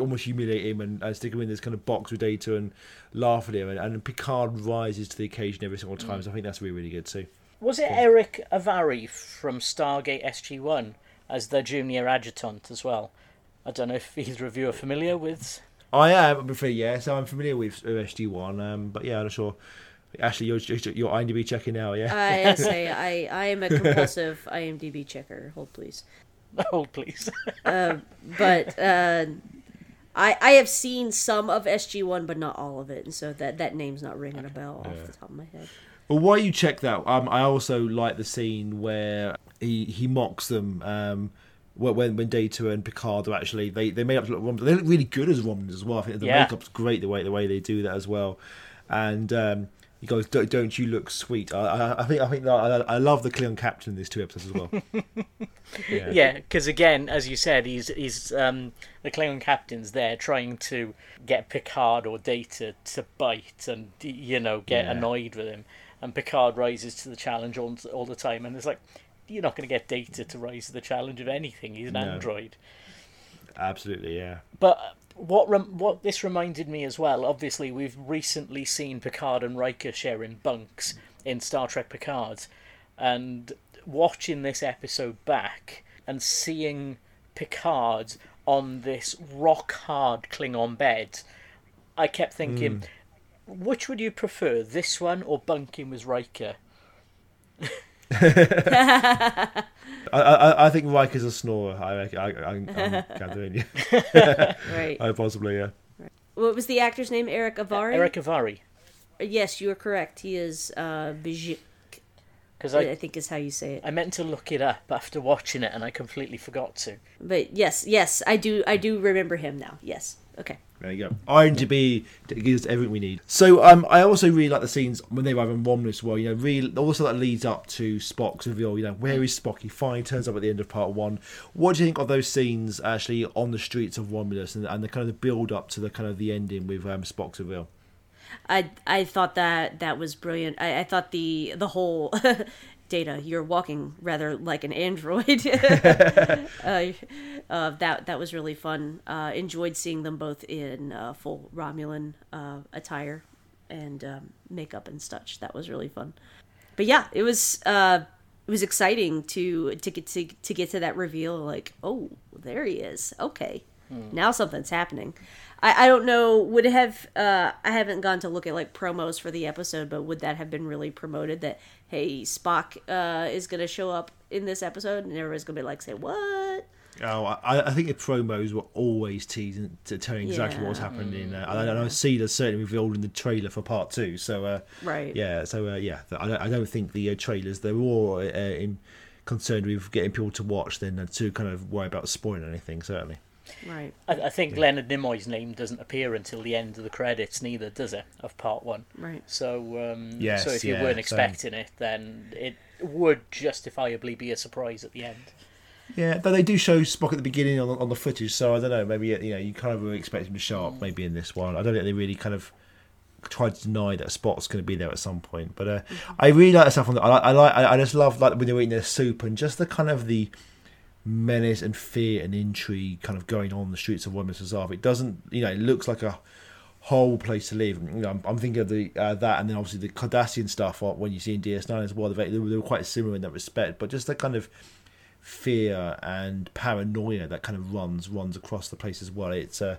A: almost humiliate him and, and stick him in this kind of box with Data and laugh at him. And, and Picard rises to the occasion every single time. So I think that's really really good too.
B: Was it Erick Avari from Stargate SG One as the junior adjutant as well? I don't know if either of you are familiar with.
A: I am, I'm afraid, yeah. So I'm familiar with SG One, um, but yeah, I'm not sure. Actually, you're you're IMDb checking now, yeah.
C: I say I, I am a compulsive IMDb checker. Hold please.
B: Hold, please.
C: But uh, I I have seen some of SG One, but not all of it, and so that that name's not ringing a bell off the top of my head.
A: Well, why you check that, um, I also like the scene where he he mocks them. Um, when when Data and Picard are actually they they made up to look Romulans. They look really good as Romulans as well. I think the
B: Yeah.
A: makeup's great the way the way they do that as well. And um, he goes, "Don't, don't you look sweet?" I, I, I think I think I, I love the Klingon captain in these two episodes as well. yeah.
B: yeah, because again, as you said, he's he's um, the Klingon captain's there trying to get Picard or Data to bite and you know get
A: Yeah.
B: annoyed with him, and Picard rises to the challenge all, all the time, and it's like you're not going to get Data to rise to the challenge of anything. He's an
A: No.
B: android.
A: absolutely, yeah.
B: But uh, what rem- what this reminded me as well, obviously we've recently seen Picard and Riker sharing bunks in Star Trek Picard, and watching this episode back and seeing Picard on this rock hard Klingon bed, I kept thinking, hmm. Which would you prefer, this one or bunking with Riker?
A: I, I I think Riker's a snorer. I. I, I, I'm gathering.
C: Right.
A: I possibly yeah.
C: What was the actor's name? Erick Avari.
B: Erick Avari.
C: Yes, you are correct. He is uh, Bijik.
B: Because
C: I,
B: I,
C: think is how you say it.
B: I meant to look it up after watching it and I completely forgot to.
C: But yes, yes, I do. I do remember him now. Yes. Okay.
A: There you go. IMDb gives everything we need. So um, I also really like the scenes when they arrive in Romulus. Well, you know, really also that leads up to Spock's reveal. You know, where is Spock? He finally turns up at the end of part one. What do you think of those scenes actually on the streets of Romulus and, and the kind of the build up to the kind of the ending with um, Spock's reveal?
C: I I thought that that was brilliant. I, I thought the the whole data you're walking rather like an android. uh, uh, that that was really fun. Uh, enjoyed seeing them both in uh, full Romulan uh, attire and um, makeup and such. That was really fun. But yeah, it was uh, it was exciting to to get to, to get to that reveal. Like, oh, there he is. Okay, now something's happening. I, I don't know. Would it have? Uh, I haven't gone to look at like promos for the episode, but would that have been really promoted? That hey, Spock uh, is gonna show up in this episode, and everybody's gonna be like, say what?
A: Oh, I, I think the promos were always teasing to telling exactly what was
C: Yeah.
A: happening. Uh, and I, see that's certainly revealed in the trailer for part two. So uh,
C: Right.
A: yeah, so uh, yeah, I don't, I don't think the uh, trailers they're more uh, in, concerned with getting people to watch than uh, to kind of worry about spoiling anything. Certainly.
C: Right.
B: I, I think Leonard Nimoy's name doesn't appear until the end of the credits, neither does it, of part one.
C: Right.
B: So, um,
A: Yes,
B: so if you
A: yeah,
B: weren't
A: same.
B: expecting it, then it would justifiably be a surprise at the end.
A: Yeah, though they do show Spock at the beginning on the, on the footage, so I don't know. Maybe you know you kind of were expecting him to show up maybe in this one. I don't think they really kind of tried to deny that Spock's going to be there at some point. But uh, I really like the stuff on the. I, like- I like. I, I just love like when they're eating their soup and just the kind of the menace and fear and intrigue kind of going on in the streets of Reserve. It doesn't, you know, it looks like a whole place to live. You know, I'm, I'm thinking of the uh, that, and then obviously the Cardassian stuff. When you see in DS9 as well, they, they were quite similar in that respect. But just that kind of fear and paranoia that kind of runs runs across the place as well. It's uh,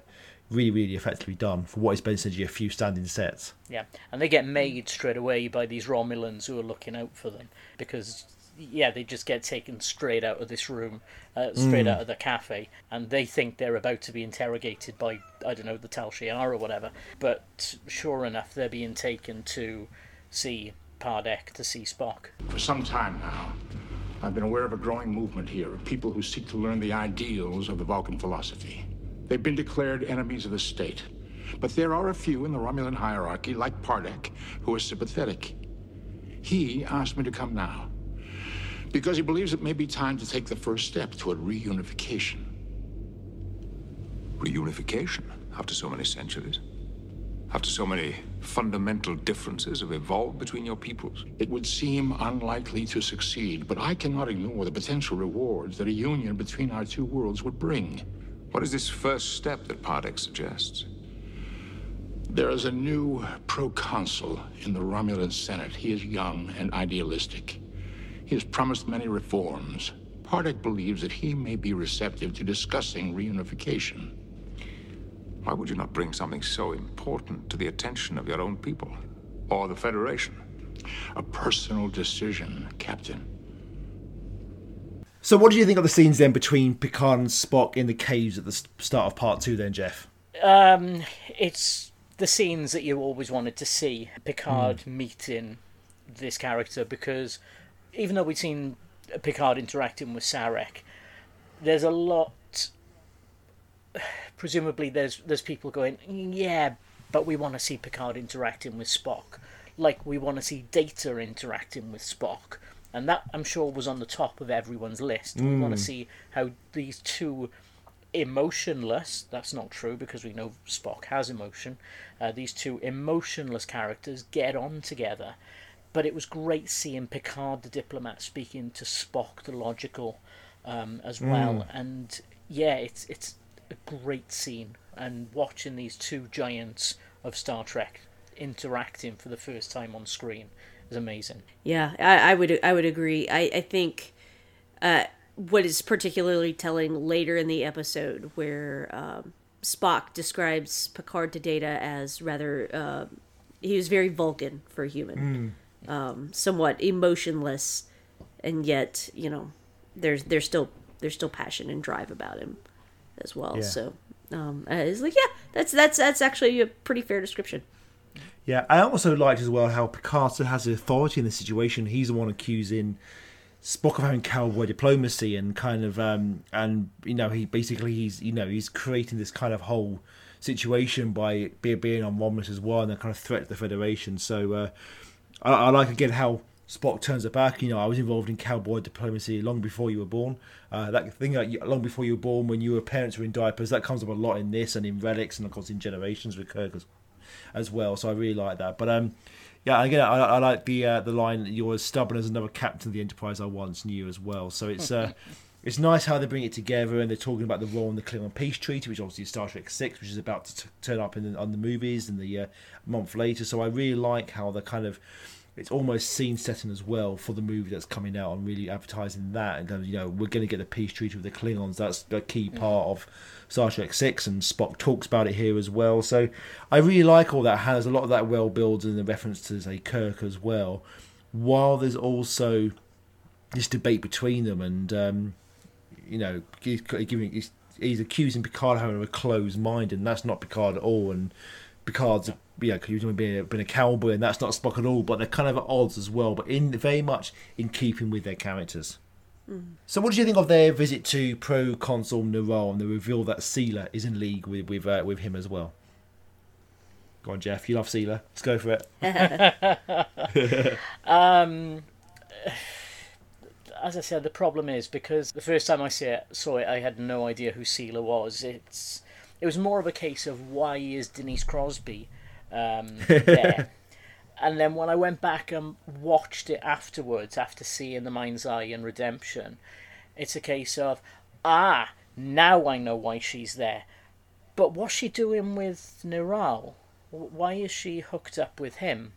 A: really really effectively done for what is basically a few standing sets.
B: Yeah, and they get made straight away by these Romulans who are looking out for them because yeah, they just get taken straight out of this room, uh, straight out of the cafe, and they think they're about to be interrogated by I don't know the Tal Shiar or whatever. But sure enough, they're being taken to see Pardek to see Spock.
D: For some time now, I've been aware of a growing movement here of people who seek to learn the ideals of the Vulcan philosophy. They've been declared enemies of the state. But there are a few in the Romulan hierarchy, like Pardek, who are sympathetic. He asked me to come now because he believes it may be time to take the first step toward reunification.
F: Reunification after so many centuries? After so many fundamental differences have evolved between your peoples?
D: It would seem unlikely to succeed, but I cannot ignore the potential rewards that a union between our two worlds would bring.
F: What is this first step that Pardek suggests?
D: There is a new proconsul in the Romulan Senate. He is young and idealistic. He has promised many reforms. Pardek believes that he may be receptive to discussing reunification.
F: Why would you not bring something so important to the attention of your own people? Or the Federation?
D: A personal decision, Captain.
A: So, what do you think of the scenes then between Picard and Spock in the caves at the start of part two? Then, Geoff.
B: Um, it's the scenes that you always wanted to see Picard meeting this character because even though we've seen Picard interacting with Sarek, there's a lot. Presumably, there's there's people going, yeah, but we want to see Picard interacting with Spock, like we want to see Data interacting with Spock, and that I'm sure was on the top of everyone's list. We want to see how these two emotionless. That's not true because we know Spock has emotion. Uh, these two emotionless characters get on together. But it was great seeing Picard, the diplomat, speaking to Spock, the logical, um, as well. And yeah, it's it's a great scene. And watching these two giants of Star Trek interacting for the first time on screen is amazing.
C: Yeah, I, I would I would agree. I I think uh, what is particularly telling later in the episode, where um, Spock describes Picard to Data as rather uh, he was very Vulcan for a human, um, somewhat emotionless, and yet you know there's there's still there's still passion and drive about him as well.
A: Yeah.
C: So um, it's like yeah, that's that's that's actually a pretty fair description.
A: Yeah, I also liked as well how still has the authority in the situation. He's the one accusing Spock of having cowboy diplomacy and kind of um and you know he basically he's you know he's creating this kind of whole situation by being on Romulus as well and a kind of threat to the Federation. So uh, I, I like again how Spock turns it back. You know, I was involved in cowboy diplomacy long before you were born. Uh, that thing you, long before you were born, when your parents were in diapers, that comes up a lot in this and in relics and of course in generations with Kirk as, as well. So I really like that. But um, yeah, again, I, I like the uh, the line "You're as stubborn as another captain of the Enterprise I once knew" as well. So it's uh, it's nice how they bring it together and they're talking about the role in the Klingon Peace Treaty, which obviously is Star Trek Six, which is about to t- turn up in the, on the movies and the uh, month later. So I really like how they're kind of it's almost scene setting as well for the movie that's coming out and really advertising that and you know we're going to get the peace treaty with the Klingons. That's a key part of Star Trek 6 and Spock talks about it here as well. So I really like all that Has a lot of that well built in the reference to say Kirk as well while there's also this debate between them and um, you know he's giving he's, he's accusing Picard of having a closed mind and that's not Picard at all and Picard's yeah, because he's been a, been a cowboy, and that's not Spock at all. But they're kind of at odds as well, but in very much in keeping with their characters. So, what did you think of their visit to Pro Consul Neral and the reveal that Sela is in league with with uh, with him as well? Go on, Geoff. You love Sela. Let's go for it.
B: as I said, the problem is because the first time I see it, saw it, I had no idea who Sela was. It's it was more of a case of why is Denise Crosby um, there, and then when I went back and watched it afterwards, after seeing The Mind's Eye and Redemption, It's a case of, ah, now I know why she's there. But what's she doing with Neral? Why is she hooked up with him?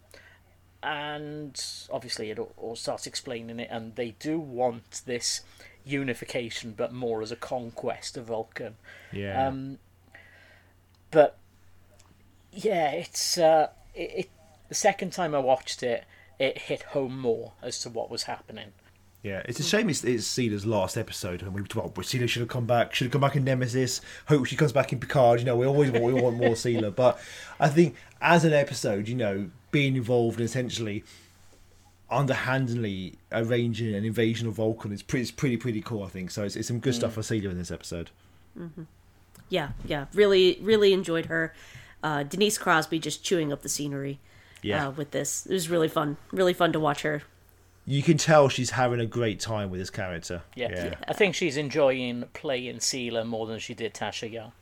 B: And obviously, it all- starts explaining it, and they do want this unification, but more as a conquest of Vulcan.
A: Yeah.
B: Um, but yeah, it's uh, it, it. The second time I watched it, it hit home more as to what was happening.
A: Yeah, it's a shame it's, it's Sela's last episode, and we well, Sela should have come back. Should have come back in Nemesis. Hope she comes back in Picard. You know, we always want we want more Sela, but I think as an episode, you know, being involved in essentially underhandedly arranging an invasion of Vulcan is pretty, it's pretty pretty cool. I think so. It's, it's some good stuff for Sela in this episode.
C: Yeah, yeah. Really, really enjoyed her. Uh, Denise Crosby just chewing up the scenery
A: Yeah.
C: uh, with this. It was really fun. Really fun to watch her.
A: You can tell she's having a great time with this character.
B: Yeah, I think she's enjoying playing Sela more than she did Tasha Yar.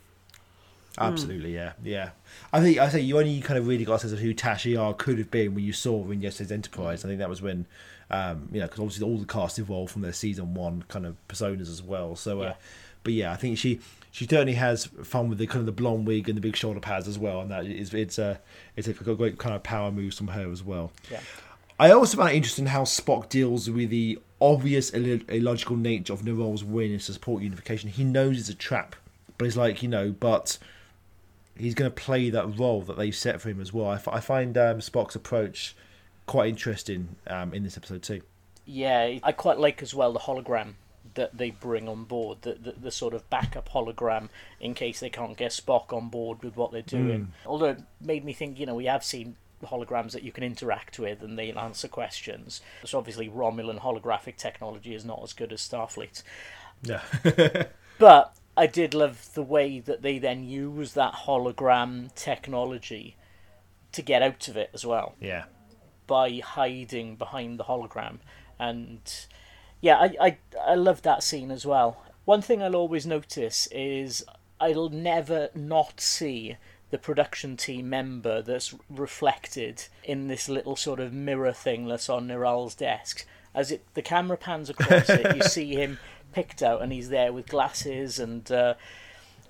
A: Absolutely, yeah, yeah. I think I say you only kind of really got a sense of who Tasha Yar could have been when you saw her in yesterday's Enterprise. I think that was when, um, you know, because obviously all the cast evolved from their season one kind of personas as well. So, uh,
B: Yeah.
A: but yeah, I think she she certainly has fun with the kind of the blonde wig and the big shoulder pads as well, and that is it's a it's a great kind of power moves from her as well.
B: Yeah.
A: I also found it interesting how Spock deals with the obvious illo- illogical nature of Neral's win to support unification. He knows it's a trap, but he's like, you know, but he's going to play that role that they've set for him as well. I, f- I find um, Spock's approach quite interesting um, in this episode too.
B: Yeah, I quite like as well the hologram that they bring on board, the, the, the sort of backup hologram in case they can't get Spock on board with what they're doing. Although it made me think, you know, we have seen holograms that you can interact with and they'll answer questions. So obviously Romulan holographic technology is not as good as Starfleet.
A: Yeah,
B: But I did love the way that they then use that hologram technology to get out of it as well
A: yeah,
B: by hiding behind the hologram. And yeah, I, I, I love that scene as well. One thing I'll always notice is I'll never not see the production team member that's reflected in this little sort of mirror thing that's on Neral's desk. As it the camera pans across it, you see him picked out, and he's there with glasses. And uh,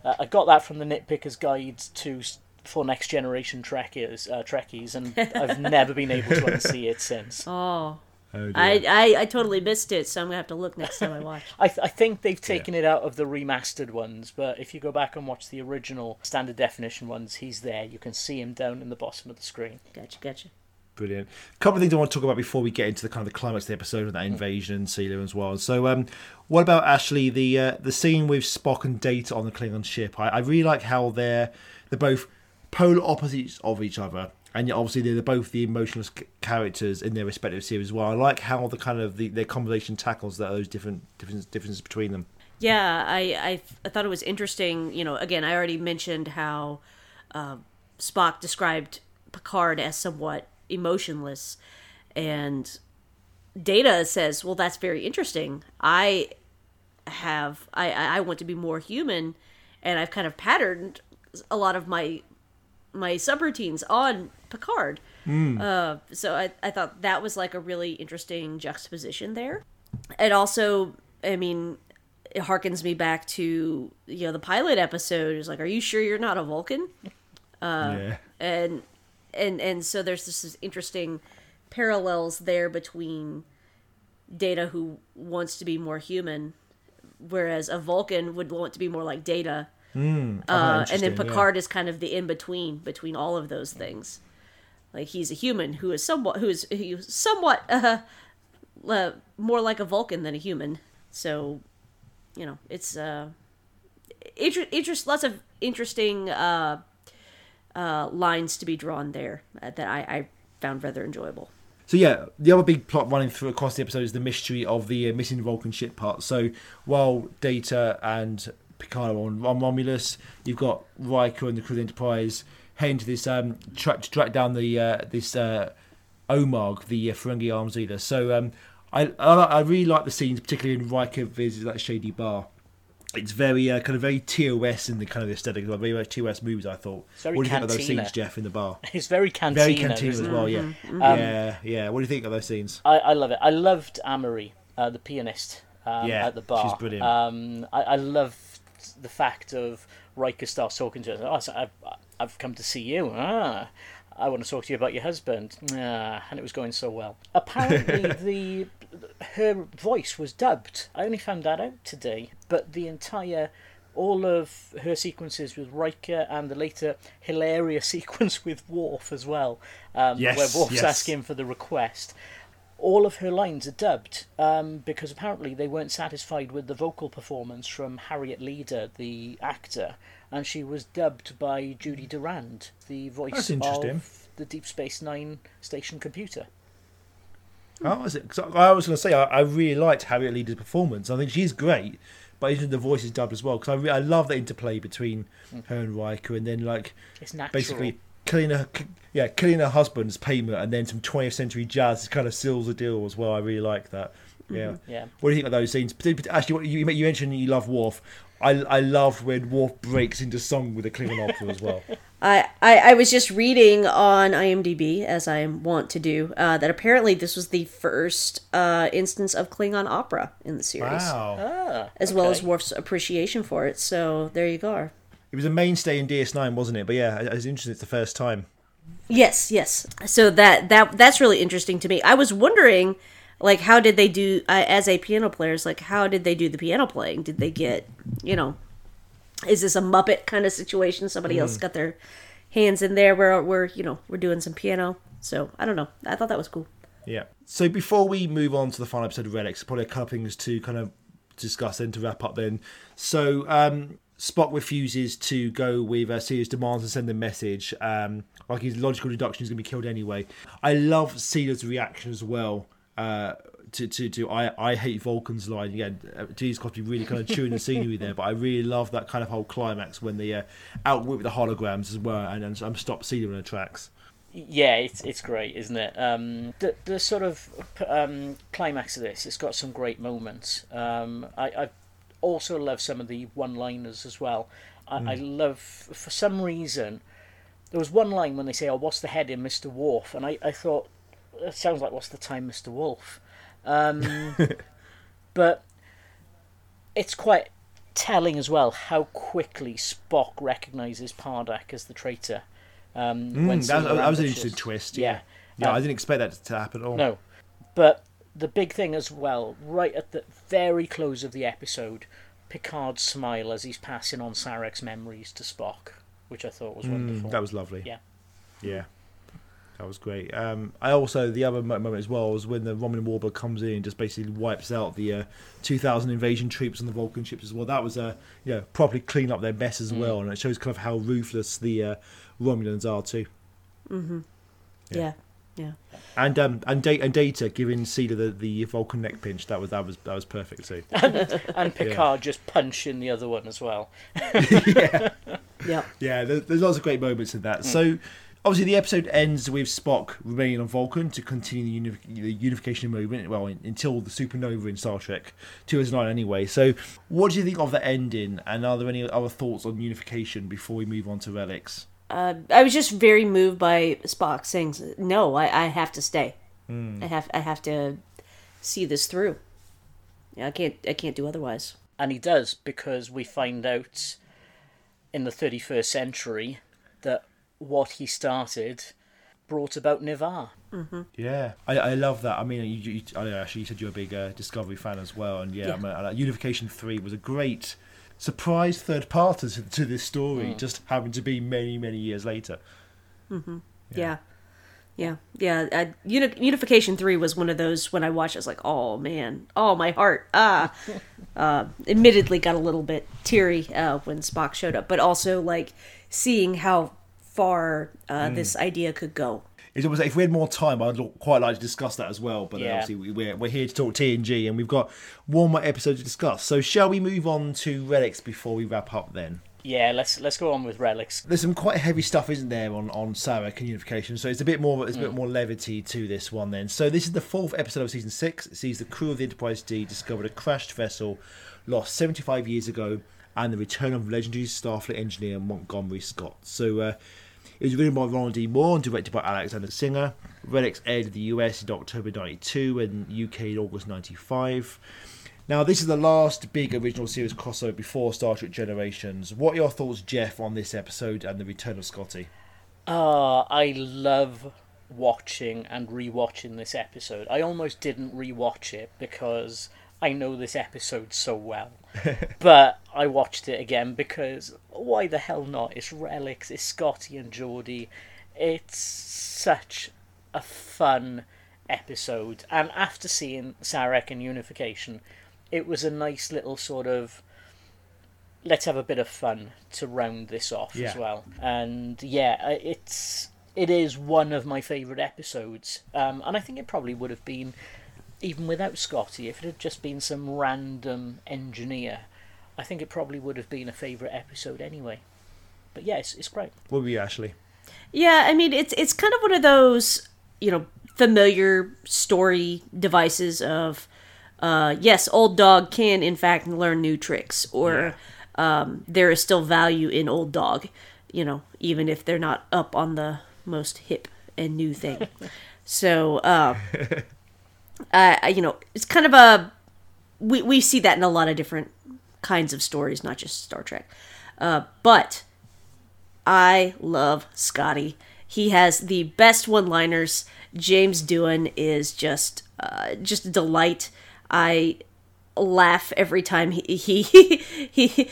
B: uh, I got that from the Nitpicker's Guide to for Next Generation Trekkies, uh, Trekkies, and I've never been able to unsee it since.
C: Oh,
A: Oh.
C: I, I I totally missed it, so I'm gonna have to look next time I watch.
B: I, th- I think they've taken it out of the remastered ones, but if you go back and watch the original standard definition ones, he's there. You can see him down in the bottom of the screen.
C: Gotcha, gotcha.
A: Brilliant. A couple of things I want to talk about before we get into the kind of the climax of the episode of that invasion and Sela as well. So, um, what about Ashley the uh, the scene with Spock and Data on the Klingon ship? I, I really like how they're they're both polar opposites of each other, and yet obviously they're both the emotionless characters in their respective series as well. I like how the kind of the, their conversation tackles that those different different differences between them.
C: Yeah, I, I I thought it was interesting. You know, again, I already mentioned how uh, Spock described Picard as somewhat emotionless, and Data says, "Well, that's very interesting. I have I I want to be more human, and I've kind of patterned a lot of my my subroutines on Picard. Uh, so I, I thought that was like a really interesting juxtaposition there. It also, I mean, it harkens me back to you know the pilot episode. Is like, are you sure you're not a Vulcan?
A: yeah.
C: And and and so there's this, interesting parallels there between Data who wants to be more human, whereas a Vulcan would want to be more like Data. Uh, and then
A: interesting, yeah.
C: Picard is kind of the in between between all of those things. Like he's a human who is somewhat who is somewhat uh, uh, more like a Vulcan than a human. So, you know, it's uh, inter- interest lots of interesting uh, uh, lines to be drawn there uh, that I, I found rather enjoyable.
A: So yeah, the other big plot running through across the episode is the mystery of the uh, missing Vulcan ship part. So while Data and Picard on, on Romulus, you've got Riker and the crew of the Enterprise heading to this um track to track down the uh, this uh, Omag, the uh, Ferengi arms dealer. So um, I, I I really like the scenes, particularly in Riker visits that shady bar. It's very uh, kind of very TOS in the kind of aesthetic, like very much TOS movies. I thought.
B: very
A: what do you think of those scenes, Geoff, in the bar?
B: It's very cantina.
A: Very cantina as
B: isn't it?
A: well, yeah, yeah, yeah. What do you think of those scenes?
B: I, I love it. I loved Amarie, uh, the pianist, um,
A: Yeah,
B: at the bar.
A: she's brilliant.
B: Um, I, I love the fact of Riker starts talking to her. Oh, so I've, I've come to see you. Ah, I want to talk to you about your husband. Ah, and it was going so well. Apparently, the her voice was dubbed. I only found that out today. But the entire all of her sequences with Riker and the later hilarious sequence with Worf as well, um,
A: Yes,
B: where Worf's
A: yes.
B: asking for the request. All of her lines are dubbed um, because apparently they weren't satisfied with the vocal performance from Harriet Leider, the actor, and she was dubbed by Judi Durand, the voice of the Deep Space Nine station computer.
A: Oh, was it? I was going to say I, I really liked Harriet Leider's performance. I think she's great, but even the voice is dubbed as well because I, re- I love the interplay between hmm. her and Riker, and then like basically killing her, yeah, killing her husband's payment, and then some 20th century jazz kind of seals the deal as well. I really like that. Mm-hmm. Yeah.
B: Yeah.
A: What do you think of those scenes? Actually, what you you mentioned you love Worf. I I love when Worf breaks into song with the Klingon opera as well.
C: I, I, I was just reading on IMDb, as I want to do, uh, that apparently this was the first uh, instance of Klingon opera in the series,
A: Wow.
B: Ah,
C: as well as
B: okay.
C: Worf's appreciation for it. So there you go.
A: It was a mainstay in DS9, wasn't it? But yeah, I I was interested. It's the first time.
C: Yes, yes. So that that that's really interesting to me. I was wondering, like, how did they do uh, as a piano players? Like, how did they do the piano playing? Did they get, you know, is this a Muppet kind of situation? Somebody else got their hands in there where we're you know we're doing some piano. So I don't know. I thought that was cool.
A: Yeah. So before we move on to the final episode of Relics, probably a couple of things to kind of discuss and to wrap up then. So um, Spock refuses to go with uh, Sela's demands and send a message. Um, like his logical deduction is going to be killed anyway. I love Sela's reaction as well. Uh, to, to, to I, I hate Vulcan's line again. Uh, G's got to be really kind of chewing the scenery there, but I really love that kind of whole climax when they uh, outwit the holograms as well, and, and I'm stopped Sela in the tracks.
B: Yeah, it's it's great, isn't it? Um, the the sort of um, climax of this, it's got some great moments. Um, I I also love some of the one-liners as well. I, I love for some reason there was one line when they say, "Oh, what's the head in Mister Worf?" and I I thought it sounds like "What's the time, Mister Wolf?" Um, but it's quite telling as well how quickly Spock recognizes Pardek as the traitor. Um, when
A: Mm, that, was, that was an interesting twist.
B: Yeah.
A: Yeah,
B: Um,
A: I didn't expect that to happen at all.
B: No, but the big thing as well, right at the very close of the episode, Picard's smile as he's passing on Sarek's memories to Spock, which I thought was wonderful.
A: Mm, that was lovely.
B: Yeah.
A: Yeah. That was great. Um, I also the other moment as well was when the Romulan warbird comes in and just basically wipes out the uh, 2,000 invasion troops on the Vulcan ships as well. That was uh, you know properly clean up their mess
B: Mm.
A: as well, and it shows kind of how ruthless the uh, Romulans are too.
C: Yeah, yeah.
A: And um, and, da- and Data giving Sela the, the Vulcan neck pinch that was that was that was perfect too.
B: and Picard just punching the other one as well.
C: Yeah.
A: Yeah, there's, there's lots of great moments in that. So, obviously, the episode ends with Spock remaining on Vulcan to continue the, uni- the unification movement. Well, in, until the supernova in Star Trek 2009, anyway. So, what do you think of the ending? And are there any other thoughts on unification before we move on to relics?
C: Uh, I was just very moved by Spock saying, "No, I, I have to stay. I have I have to see this through. Yeah, I can't I can't do otherwise."
B: And he does because we find out in the 31st century that what he started brought about Ni'Var.
A: Yeah, I, I love that. I mean, you, you, I know, actually, you said you're a big uh, Discovery fan as well, and yeah,
C: Yeah.
A: I mean, uh, Unification Three was a great surprise third part to, to this story, just happened to be many, many years later.
C: Yeah, yeah, yeah. Uh, Uni- Unification Three was one of those when I watched. it, I was like, "Oh man, oh my heart." Ah, uh, admittedly, got a little bit teary uh, when Spock showed up, but also like seeing how far uh, this idea could go.
A: It's almost like if we had more time, I'd quite like to discuss that as well. But
B: Yeah.
A: obviously, we- we're, we're here to talk TNG, and we've got one more episode to discuss. So, shall we move on to relics before we wrap up? Then
B: Yeah, let's let's go on with relics.
A: there's some quite heavy stuff, isn't there, on on Sarek and unification? So it's a bit more, it's a bit more levity to this one. Then, so this is the fourth episode of season six. It sees the crew of the Enterprise D discovered a crashed vessel lost 75 years ago, and the return of legendary Starfleet engineer Montgomery Scott. So. Uh, it was written by Ronald D. Moore and directed by Alexander Singer. Relics aired in the US in October 92 and UK in August 95. Now, this is the last big original series crossover before Star Trek Generations. What are your thoughts, Geoff, on this episode and the return of Scotty?
B: Ah, I love watching and rewatching this episode. I almost didn't rewatch it because I know this episode so well. but I watched it again because why the hell not? It's Relics, it's Scotty and Geordi. It's such a fun episode. And after seeing Sarek and Unification, it was a nice little sort of let's have a bit of fun to round this off
A: Yeah.
B: as well. And yeah, uh, it's it is one of my favourite episodes. Um, and I think it probably would have been even without Scotty if it had just been some random engineer. I think it probably would have been a favourite episode anyway. But yeah, it's, it's great.
A: What were you, Ashley?
C: Yeah, I mean it's it's kind of one of those you know familiar story devices of uh, yes, old dog can in fact learn new tricks, or um, there is still value in old dog, you know, even if they're not up on the most hip and new thing. so, uh, I- you know, it's kind of a we we see that in a lot of different kinds of stories, not just Star Trek. Uh, but I love Scotty. He has the best one-liners. James Doohan is just uh, just a delight. I laugh every time he he he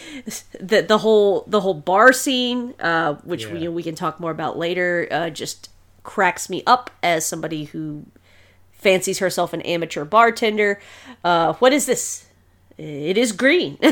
C: the the whole the whole bar scene, uh, which we
A: Yeah.
C: we can talk more about later, uh, just cracks me up as somebody who fancies herself an amateur bartender. Uh, what is this? It is green.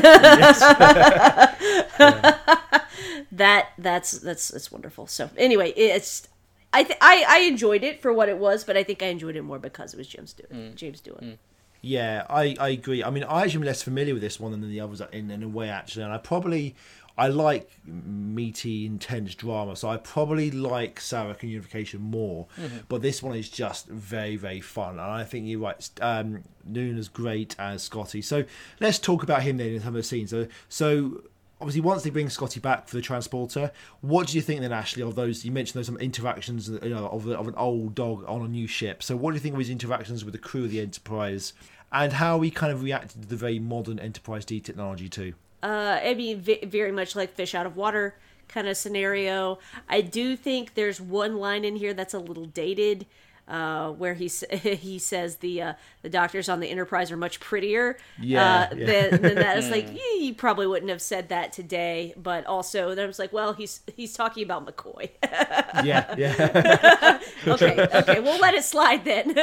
C: that that's that's that's wonderful. So anyway, it's I th- I I enjoyed it for what it was, but I think I enjoyed it more because it was James doing James doing.
A: Yeah, I, I agree. I mean, I actually am less familiar with this one than the others in, in a way, actually. And I probably, I like meaty, intense drama. So I probably like Sarek and Unification more. But this one is just very, very fun. And I think you're right. Um, Noon is great as Scotty. So let's talk about him then in some of the scenes. So, so obviously, once they bring Scotty back for the transporter, what do you think then, Ashley, of those? You mentioned those some interactions, you know, of, of an old dog on a new ship. So, what do you think of his interactions with the crew of the Enterprise, and how he kind of reacted to the very modern Enterprise D technology too?
C: Uh, I mean, v- very much like fish out of water kind of scenario. I do think there's one line in here that's a little dated. Uh, where he he says the uh, the doctors on the Enterprise are much prettier.
A: Yeah,
C: uh,
A: yeah.
C: Than, than that. It's like "Eh, you probably wouldn't have said that today, but also then I was like, well, he's he's talking about McCoy.
A: Yeah, yeah,
C: okay, okay, we'll let it slide then.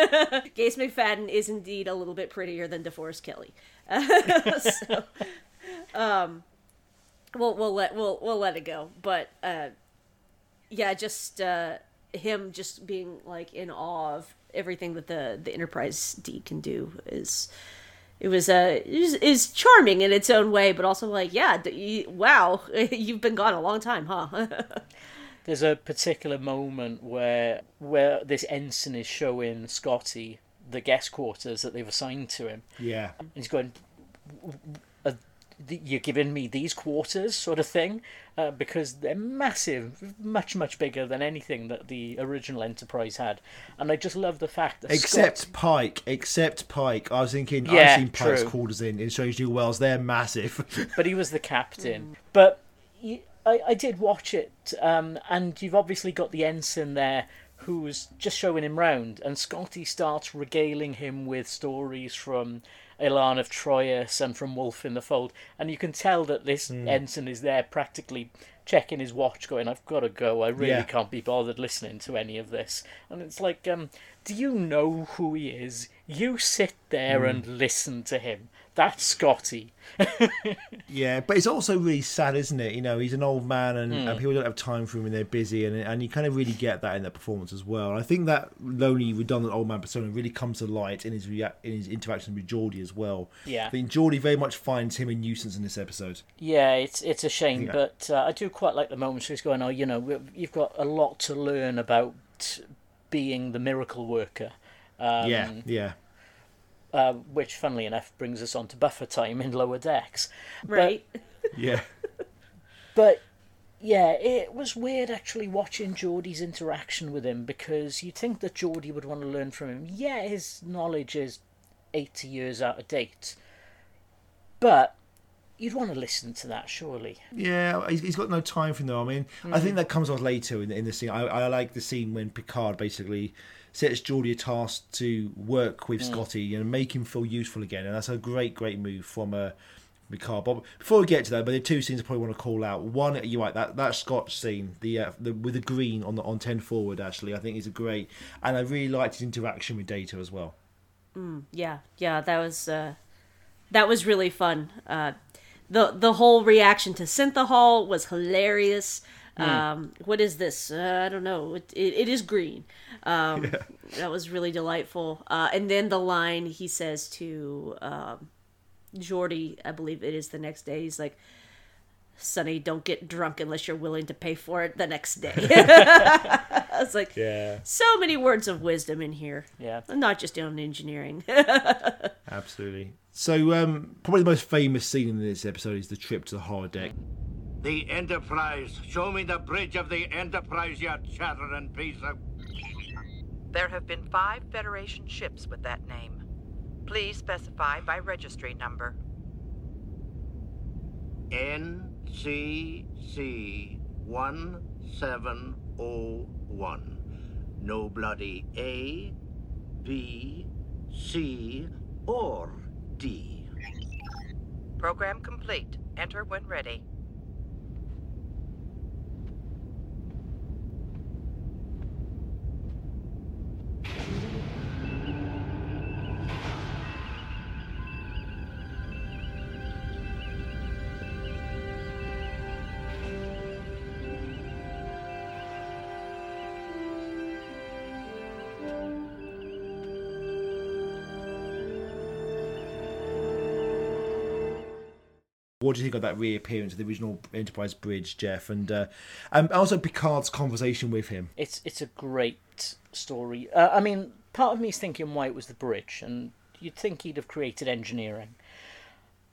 C: Gates McFadden is indeed a little bit prettier than DeForest Kelley. so, um, we'll we'll let we'll we'll let it go. But uh, yeah, just uh, him just being like in awe of everything that the the Enterprise D can do is. It was uh is, is charming in its own way, but also like yeah, d- you- wow, you've been gone a long time, huh?
B: There's a particular moment where where this ensign is showing Scotty the guest quarters that they've assigned to him.
A: yeah.
B: And he's going, "Uh, th- "You're giving me these quarters, sort of thing," uh, because they're massive, much much bigger than anything that the original Enterprise had. And I just love the fact that
A: Except
B: Scott-
A: Pike, except Pike. I was thinking,
B: Yeah,
A: I've seen Pike's
B: true.
A: quarters in in Strange New Worlds. They're massive.
B: but he was the captain. But I did watch it, um, and you've obviously got the ensign there who's just showing him round, and Scotty starts regaling him with stories from Elaan of Troyius and from Wolf in the Fold, and you can tell that this
A: Hmm.
B: ensign is there practically checking his watch, going, "I've got to go. I really
A: Yeah.
B: can't be bothered listening to any of this." And it's like, um, do you know who he is? You sit there
A: Hmm.
B: and listen to him. That's Scotty.
A: Yeah, but it's also really sad, isn't it? You know, he's an old man, and,
B: Hmm.
A: and people don't have time for him, and they're busy, and and you kind of really get that in the performance as well. I think that lonely, redundant old man persona really comes to light in his rea- in his interaction with Geordi as well.
B: Yeah.
A: I think Geordi very much finds him a nuisance in this episode.
B: Yeah, it's it's a shame, but uh, I do quite like the moments where he's going, "Oh, you know, you've got a lot to learn about being the miracle worker." Um,
A: yeah, yeah,
B: uh, which, funnily enough, brings us on to buffer time in lower decks.
C: right?
A: yeah.
B: But yeah, it was weird actually watching Geordi's interaction with him because you'd think that Geordi would want to learn from him. Yeah, his knowledge is eighty years out of date, But you'd want to listen to that, surely.
A: Yeah, he's, he's got no time for them. I mean, I think that comes off later in, in the scene. I, I like the scene when Picard basically sets Geordi a task to work with Scotty and make him feel useful again, and that's a great, great move from uh, Picard. But before we get to that, but the two scenes I probably want to call out. One, you're right, that that Scott scene, the uh, the with the green on the on ten forward, actually, I think is a great, and I really liked his interaction with Data as well.
C: yeah yeah that was uh that was really fun uh the the whole reaction to synthehol was hilarious um what is this? Uh, i don't know. It, it, it is green. Um that was really delightful. Uh and then the line he says to um Geordi i believe it is the next day he's like sonny don't get drunk unless you're willing to pay for it the next day. I was like
A: Yeah,
C: so many words of wisdom in here.
B: Yeah.
C: not just on engineering.
A: Absolutely. So, um, probably the most famous scene in this episode is the trip to the holodeck.
G: The Enterprise. Show me the bridge of the Enterprise, you chattering piece of.
H: There have been five Federation ships with that name. Please specify by registry number.
G: NCC 1701. No bloody A, B, C, or D.
H: Program complete. Enter when ready.
A: What do you think of that reappearance of the original Enterprise bridge, Geoff? And uh, um, also Picard's conversation with him.
B: It's it's a great story. Uh, I mean, part of me is thinking why it was the bridge, and you'd think he'd have created engineering.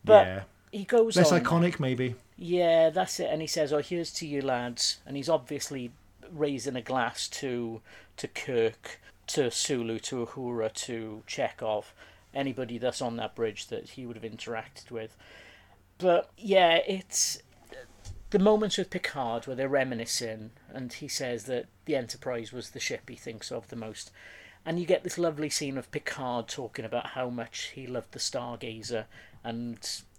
B: But
A: yeah,
B: he goes
A: less
B: on.
A: iconic maybe.
B: Yeah, that's it. And he says, "Oh, here's to you, lads." And he's obviously raising a glass to to Kirk, to Sulu, to Uhura, to Chekov, anybody that's on that bridge that he would have interacted with. But yeah, it's the moments with Picard where they're reminiscing, and he says that the Enterprise was the ship he thinks of the most. And you get this lovely scene of Picard talking about how much he loved the Stargazer and,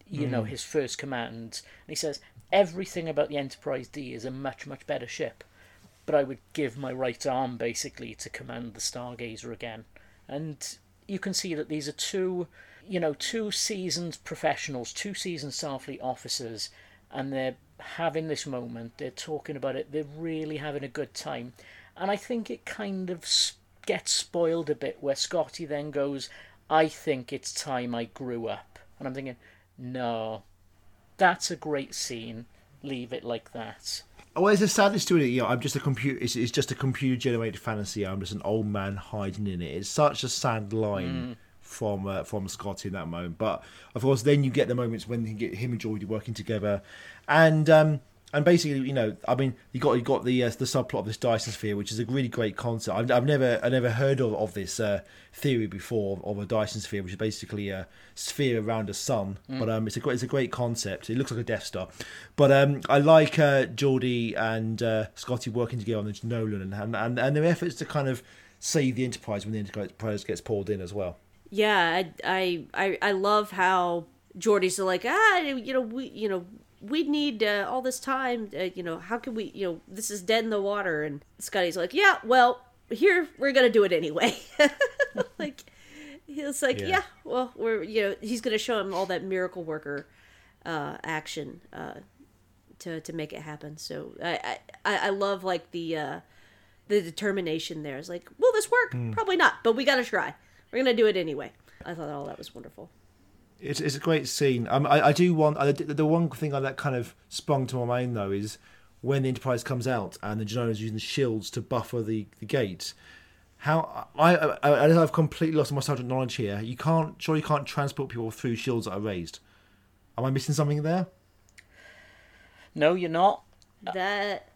B: you know, hmm. his first command. And he says, everything about the Enterprise D is a much, much better ship. But I would give my right arm, basically, to command the Stargazer again. And you can see that these are two, you know, two seasoned professionals, two seasoned Starfleet officers, and they're having this moment. They're talking about it. They're really having a good time, and I think it kind of gets spoiled a bit where Scotty then goes, "I think it's time I grew up," and I'm thinking, no, that's a great scene. Leave it like that.
A: Oh, there's a sadness to it. You know, I'm just a computer. It's, it's just a computer-generated fantasy. I'm just an old man hiding in it. It's such a sad line mm. From uh, from Scotty in that moment. But of course, then you get the moments when you get him and Geordi working together, and um, and basically, you know, I mean, you got you got the uh, the subplot of this Dyson sphere, which is a really great concept. I've, I've never I never heard of, of this uh, theory before of a Dyson sphere, which is basically a sphere around a sun. But um, it's a great it's a great concept. It looks like a Death Star, but um, I like uh, Geordi and uh, Scotty working together on the Jenolan and, and and their efforts to kind of save the Enterprise when the Enterprise gets pulled in as well.
C: Yeah, I, I, I, love how Geordi's like, ah, you know, we, you know, we need uh, all this time. Uh, you know, how can we, you know, this is dead in the water. And Scotty's like, yeah, well, here we're gonna do it anyway. like, he's like,
A: Yeah.
C: yeah. well, we're, you know, he's gonna show him all that miracle worker uh, action uh, to to make it happen. So I, I, I love like the uh, the determination there. It's like, will this work? Probably not, but we gotta try. We're gonna do it anyway. I thought all that was wonderful.
A: It's, it's a great scene. Um, I, I do want I, the one thing that kind of sprung to my mind though is when the Enterprise comes out and the Jenolan's using the shields to buffer the, the gates. How I, I I I've completely lost my subject knowledge here. You can't sure you can't transport people through shields that are raised. Am I missing something there?
B: No, you're not.
C: That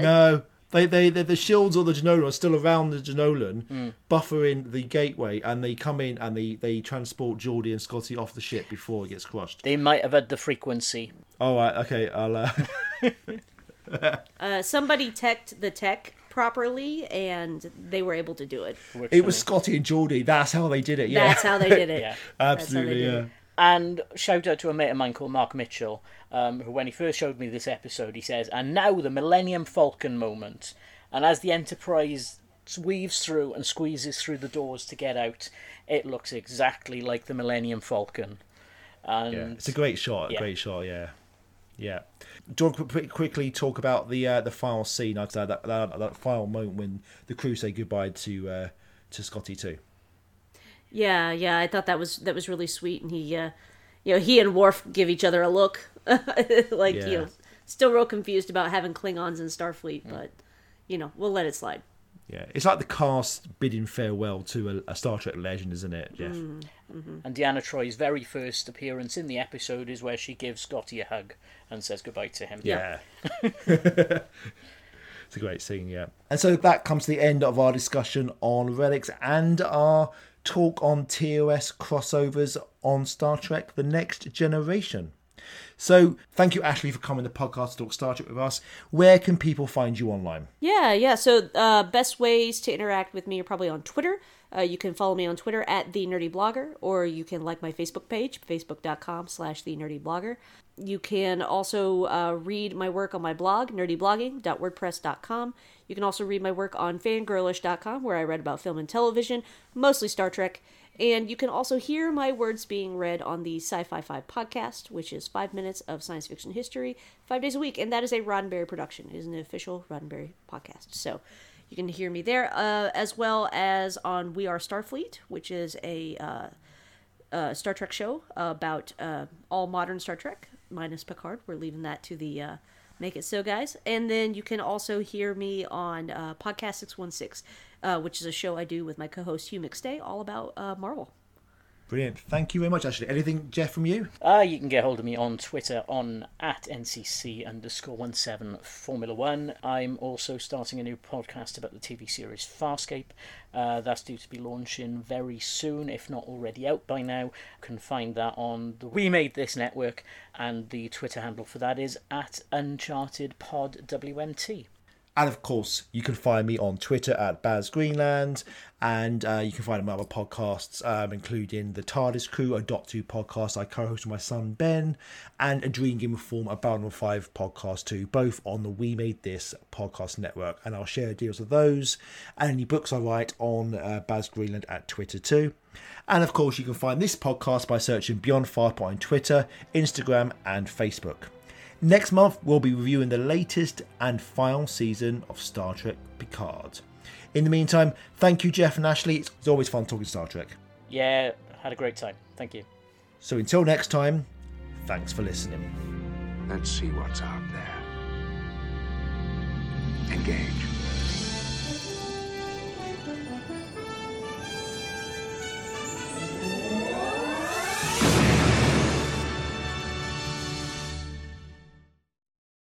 A: no, they, they, they the shields or the Jenolan are still around the Jenolan, buffering the gateway, and they come in and they, they transport Geordi and Scotty off the ship before it gets crushed.
B: They might have had the frequency.
A: All right, okay, I'll. Uh,
C: Uh, somebody teched the tech properly, and they were able to do it.
B: Works
A: it was. Scotty and Geordi. That's how they did it. Yeah,
C: That's how they did it.
B: Yeah.
C: That's how they
A: absolutely. Yeah.
C: it.
B: And shout out to a mate of mine called Mark Mitchell, um, who, when he first showed me this episode, he says, "And now the Millennium Falcon moment." And as the Enterprise weaves through and squeezes through the doors to get out, it looks exactly like the Millennium Falcon. And
A: Yeah, it's a great shot.
B: Yeah.
A: Great shot. Yeah, yeah. Do you want to quickly talk about the uh, the final scene? I'd say that, that that final moment when the crew say goodbye to uh, to Scotty too.
C: Yeah, yeah, I thought that was that was really sweet, and he, uh, you know, he and Worf give each other a look, like
A: Yeah.
C: you know, still real confused about having Klingons in Starfleet, mm. but you know, we'll let it slide.
A: Yeah, it's like the cast bidding farewell to a, a Star Trek legend, isn't it, Geoff? Mm, mm-hmm.
B: And Deanna Troi's very first appearance in the episode is where she gives Scotty a hug and says goodbye to him.
A: Yeah. it's a great scene, yeah. And so that comes to the end of our discussion on relics and our talk on TOS crossovers on Star Trek The Next Generation. So thank you, Ashley, for coming to the podcast to talk Star Trek with us. Where can people find you online?
C: Yeah, yeah. So, uh, best ways to interact with me are probably on Twitter. Uh, you can follow me on Twitter at the Nerdy Blogger, or you can like my Facebook page, facebook.com slash the Nerdy Blogger. You can also uh, read my work on my blog, nerdyblogging.wordpress.com. You can also read my work on fangirlish.com, where I read about film and television, mostly Star Trek. And you can also hear my words being read on the Sci Fi 5 podcast, which is five minutes of science fiction history, five days a week. And that is a Roddenberry production. It is an official Roddenberry podcast. So you can hear me there, uh, as well as on We Are Starfleet, which is a uh, uh, Star Trek show about uh, all modern Star Trek, minus Picard. We're leaving that to the uh, Make It So guys. And then you can also hear me on Podcast 616, uh, which is a show I do with my co host Hugh McStay, all about Marvel.
A: Brilliant. Thank you very much, Ashley. Anything, Geoff, from you?
B: Uh, you can get hold of me on Twitter on at NCC underscore 17 Formula One. I'm also starting a new podcast about the TV series Farscape. Uh, that's due to be launching very soon, if not already out by now. You can find that on the We Made This network, and the Twitter handle for that is at Uncharted Pod WMT.
A: And of course, you can find me on Twitter at Baz Greenland, and uh, you can find my other podcasts, um, including the TARDIS Crew, a Doctor Who podcast I co host with my son Ben, and a Dream Given Form, a Babylon 5 podcast too, both on the We Made This podcast network. And I'll share deals of those and any books I write on uh, Baz Greenland at Twitter too. And of course, you can find this podcast by searching Beyond Firepoint on Twitter, Instagram, and Facebook. Next month, we'll be reviewing the latest and final season of Star Trek Picard. In the meantime, thank you, Geoff and Ashley. It's always fun talking Star Trek.
B: Yeah, had a great time. Thank you.
A: So until next time, thanks for listening.
F: Let's see what's out there. Engage.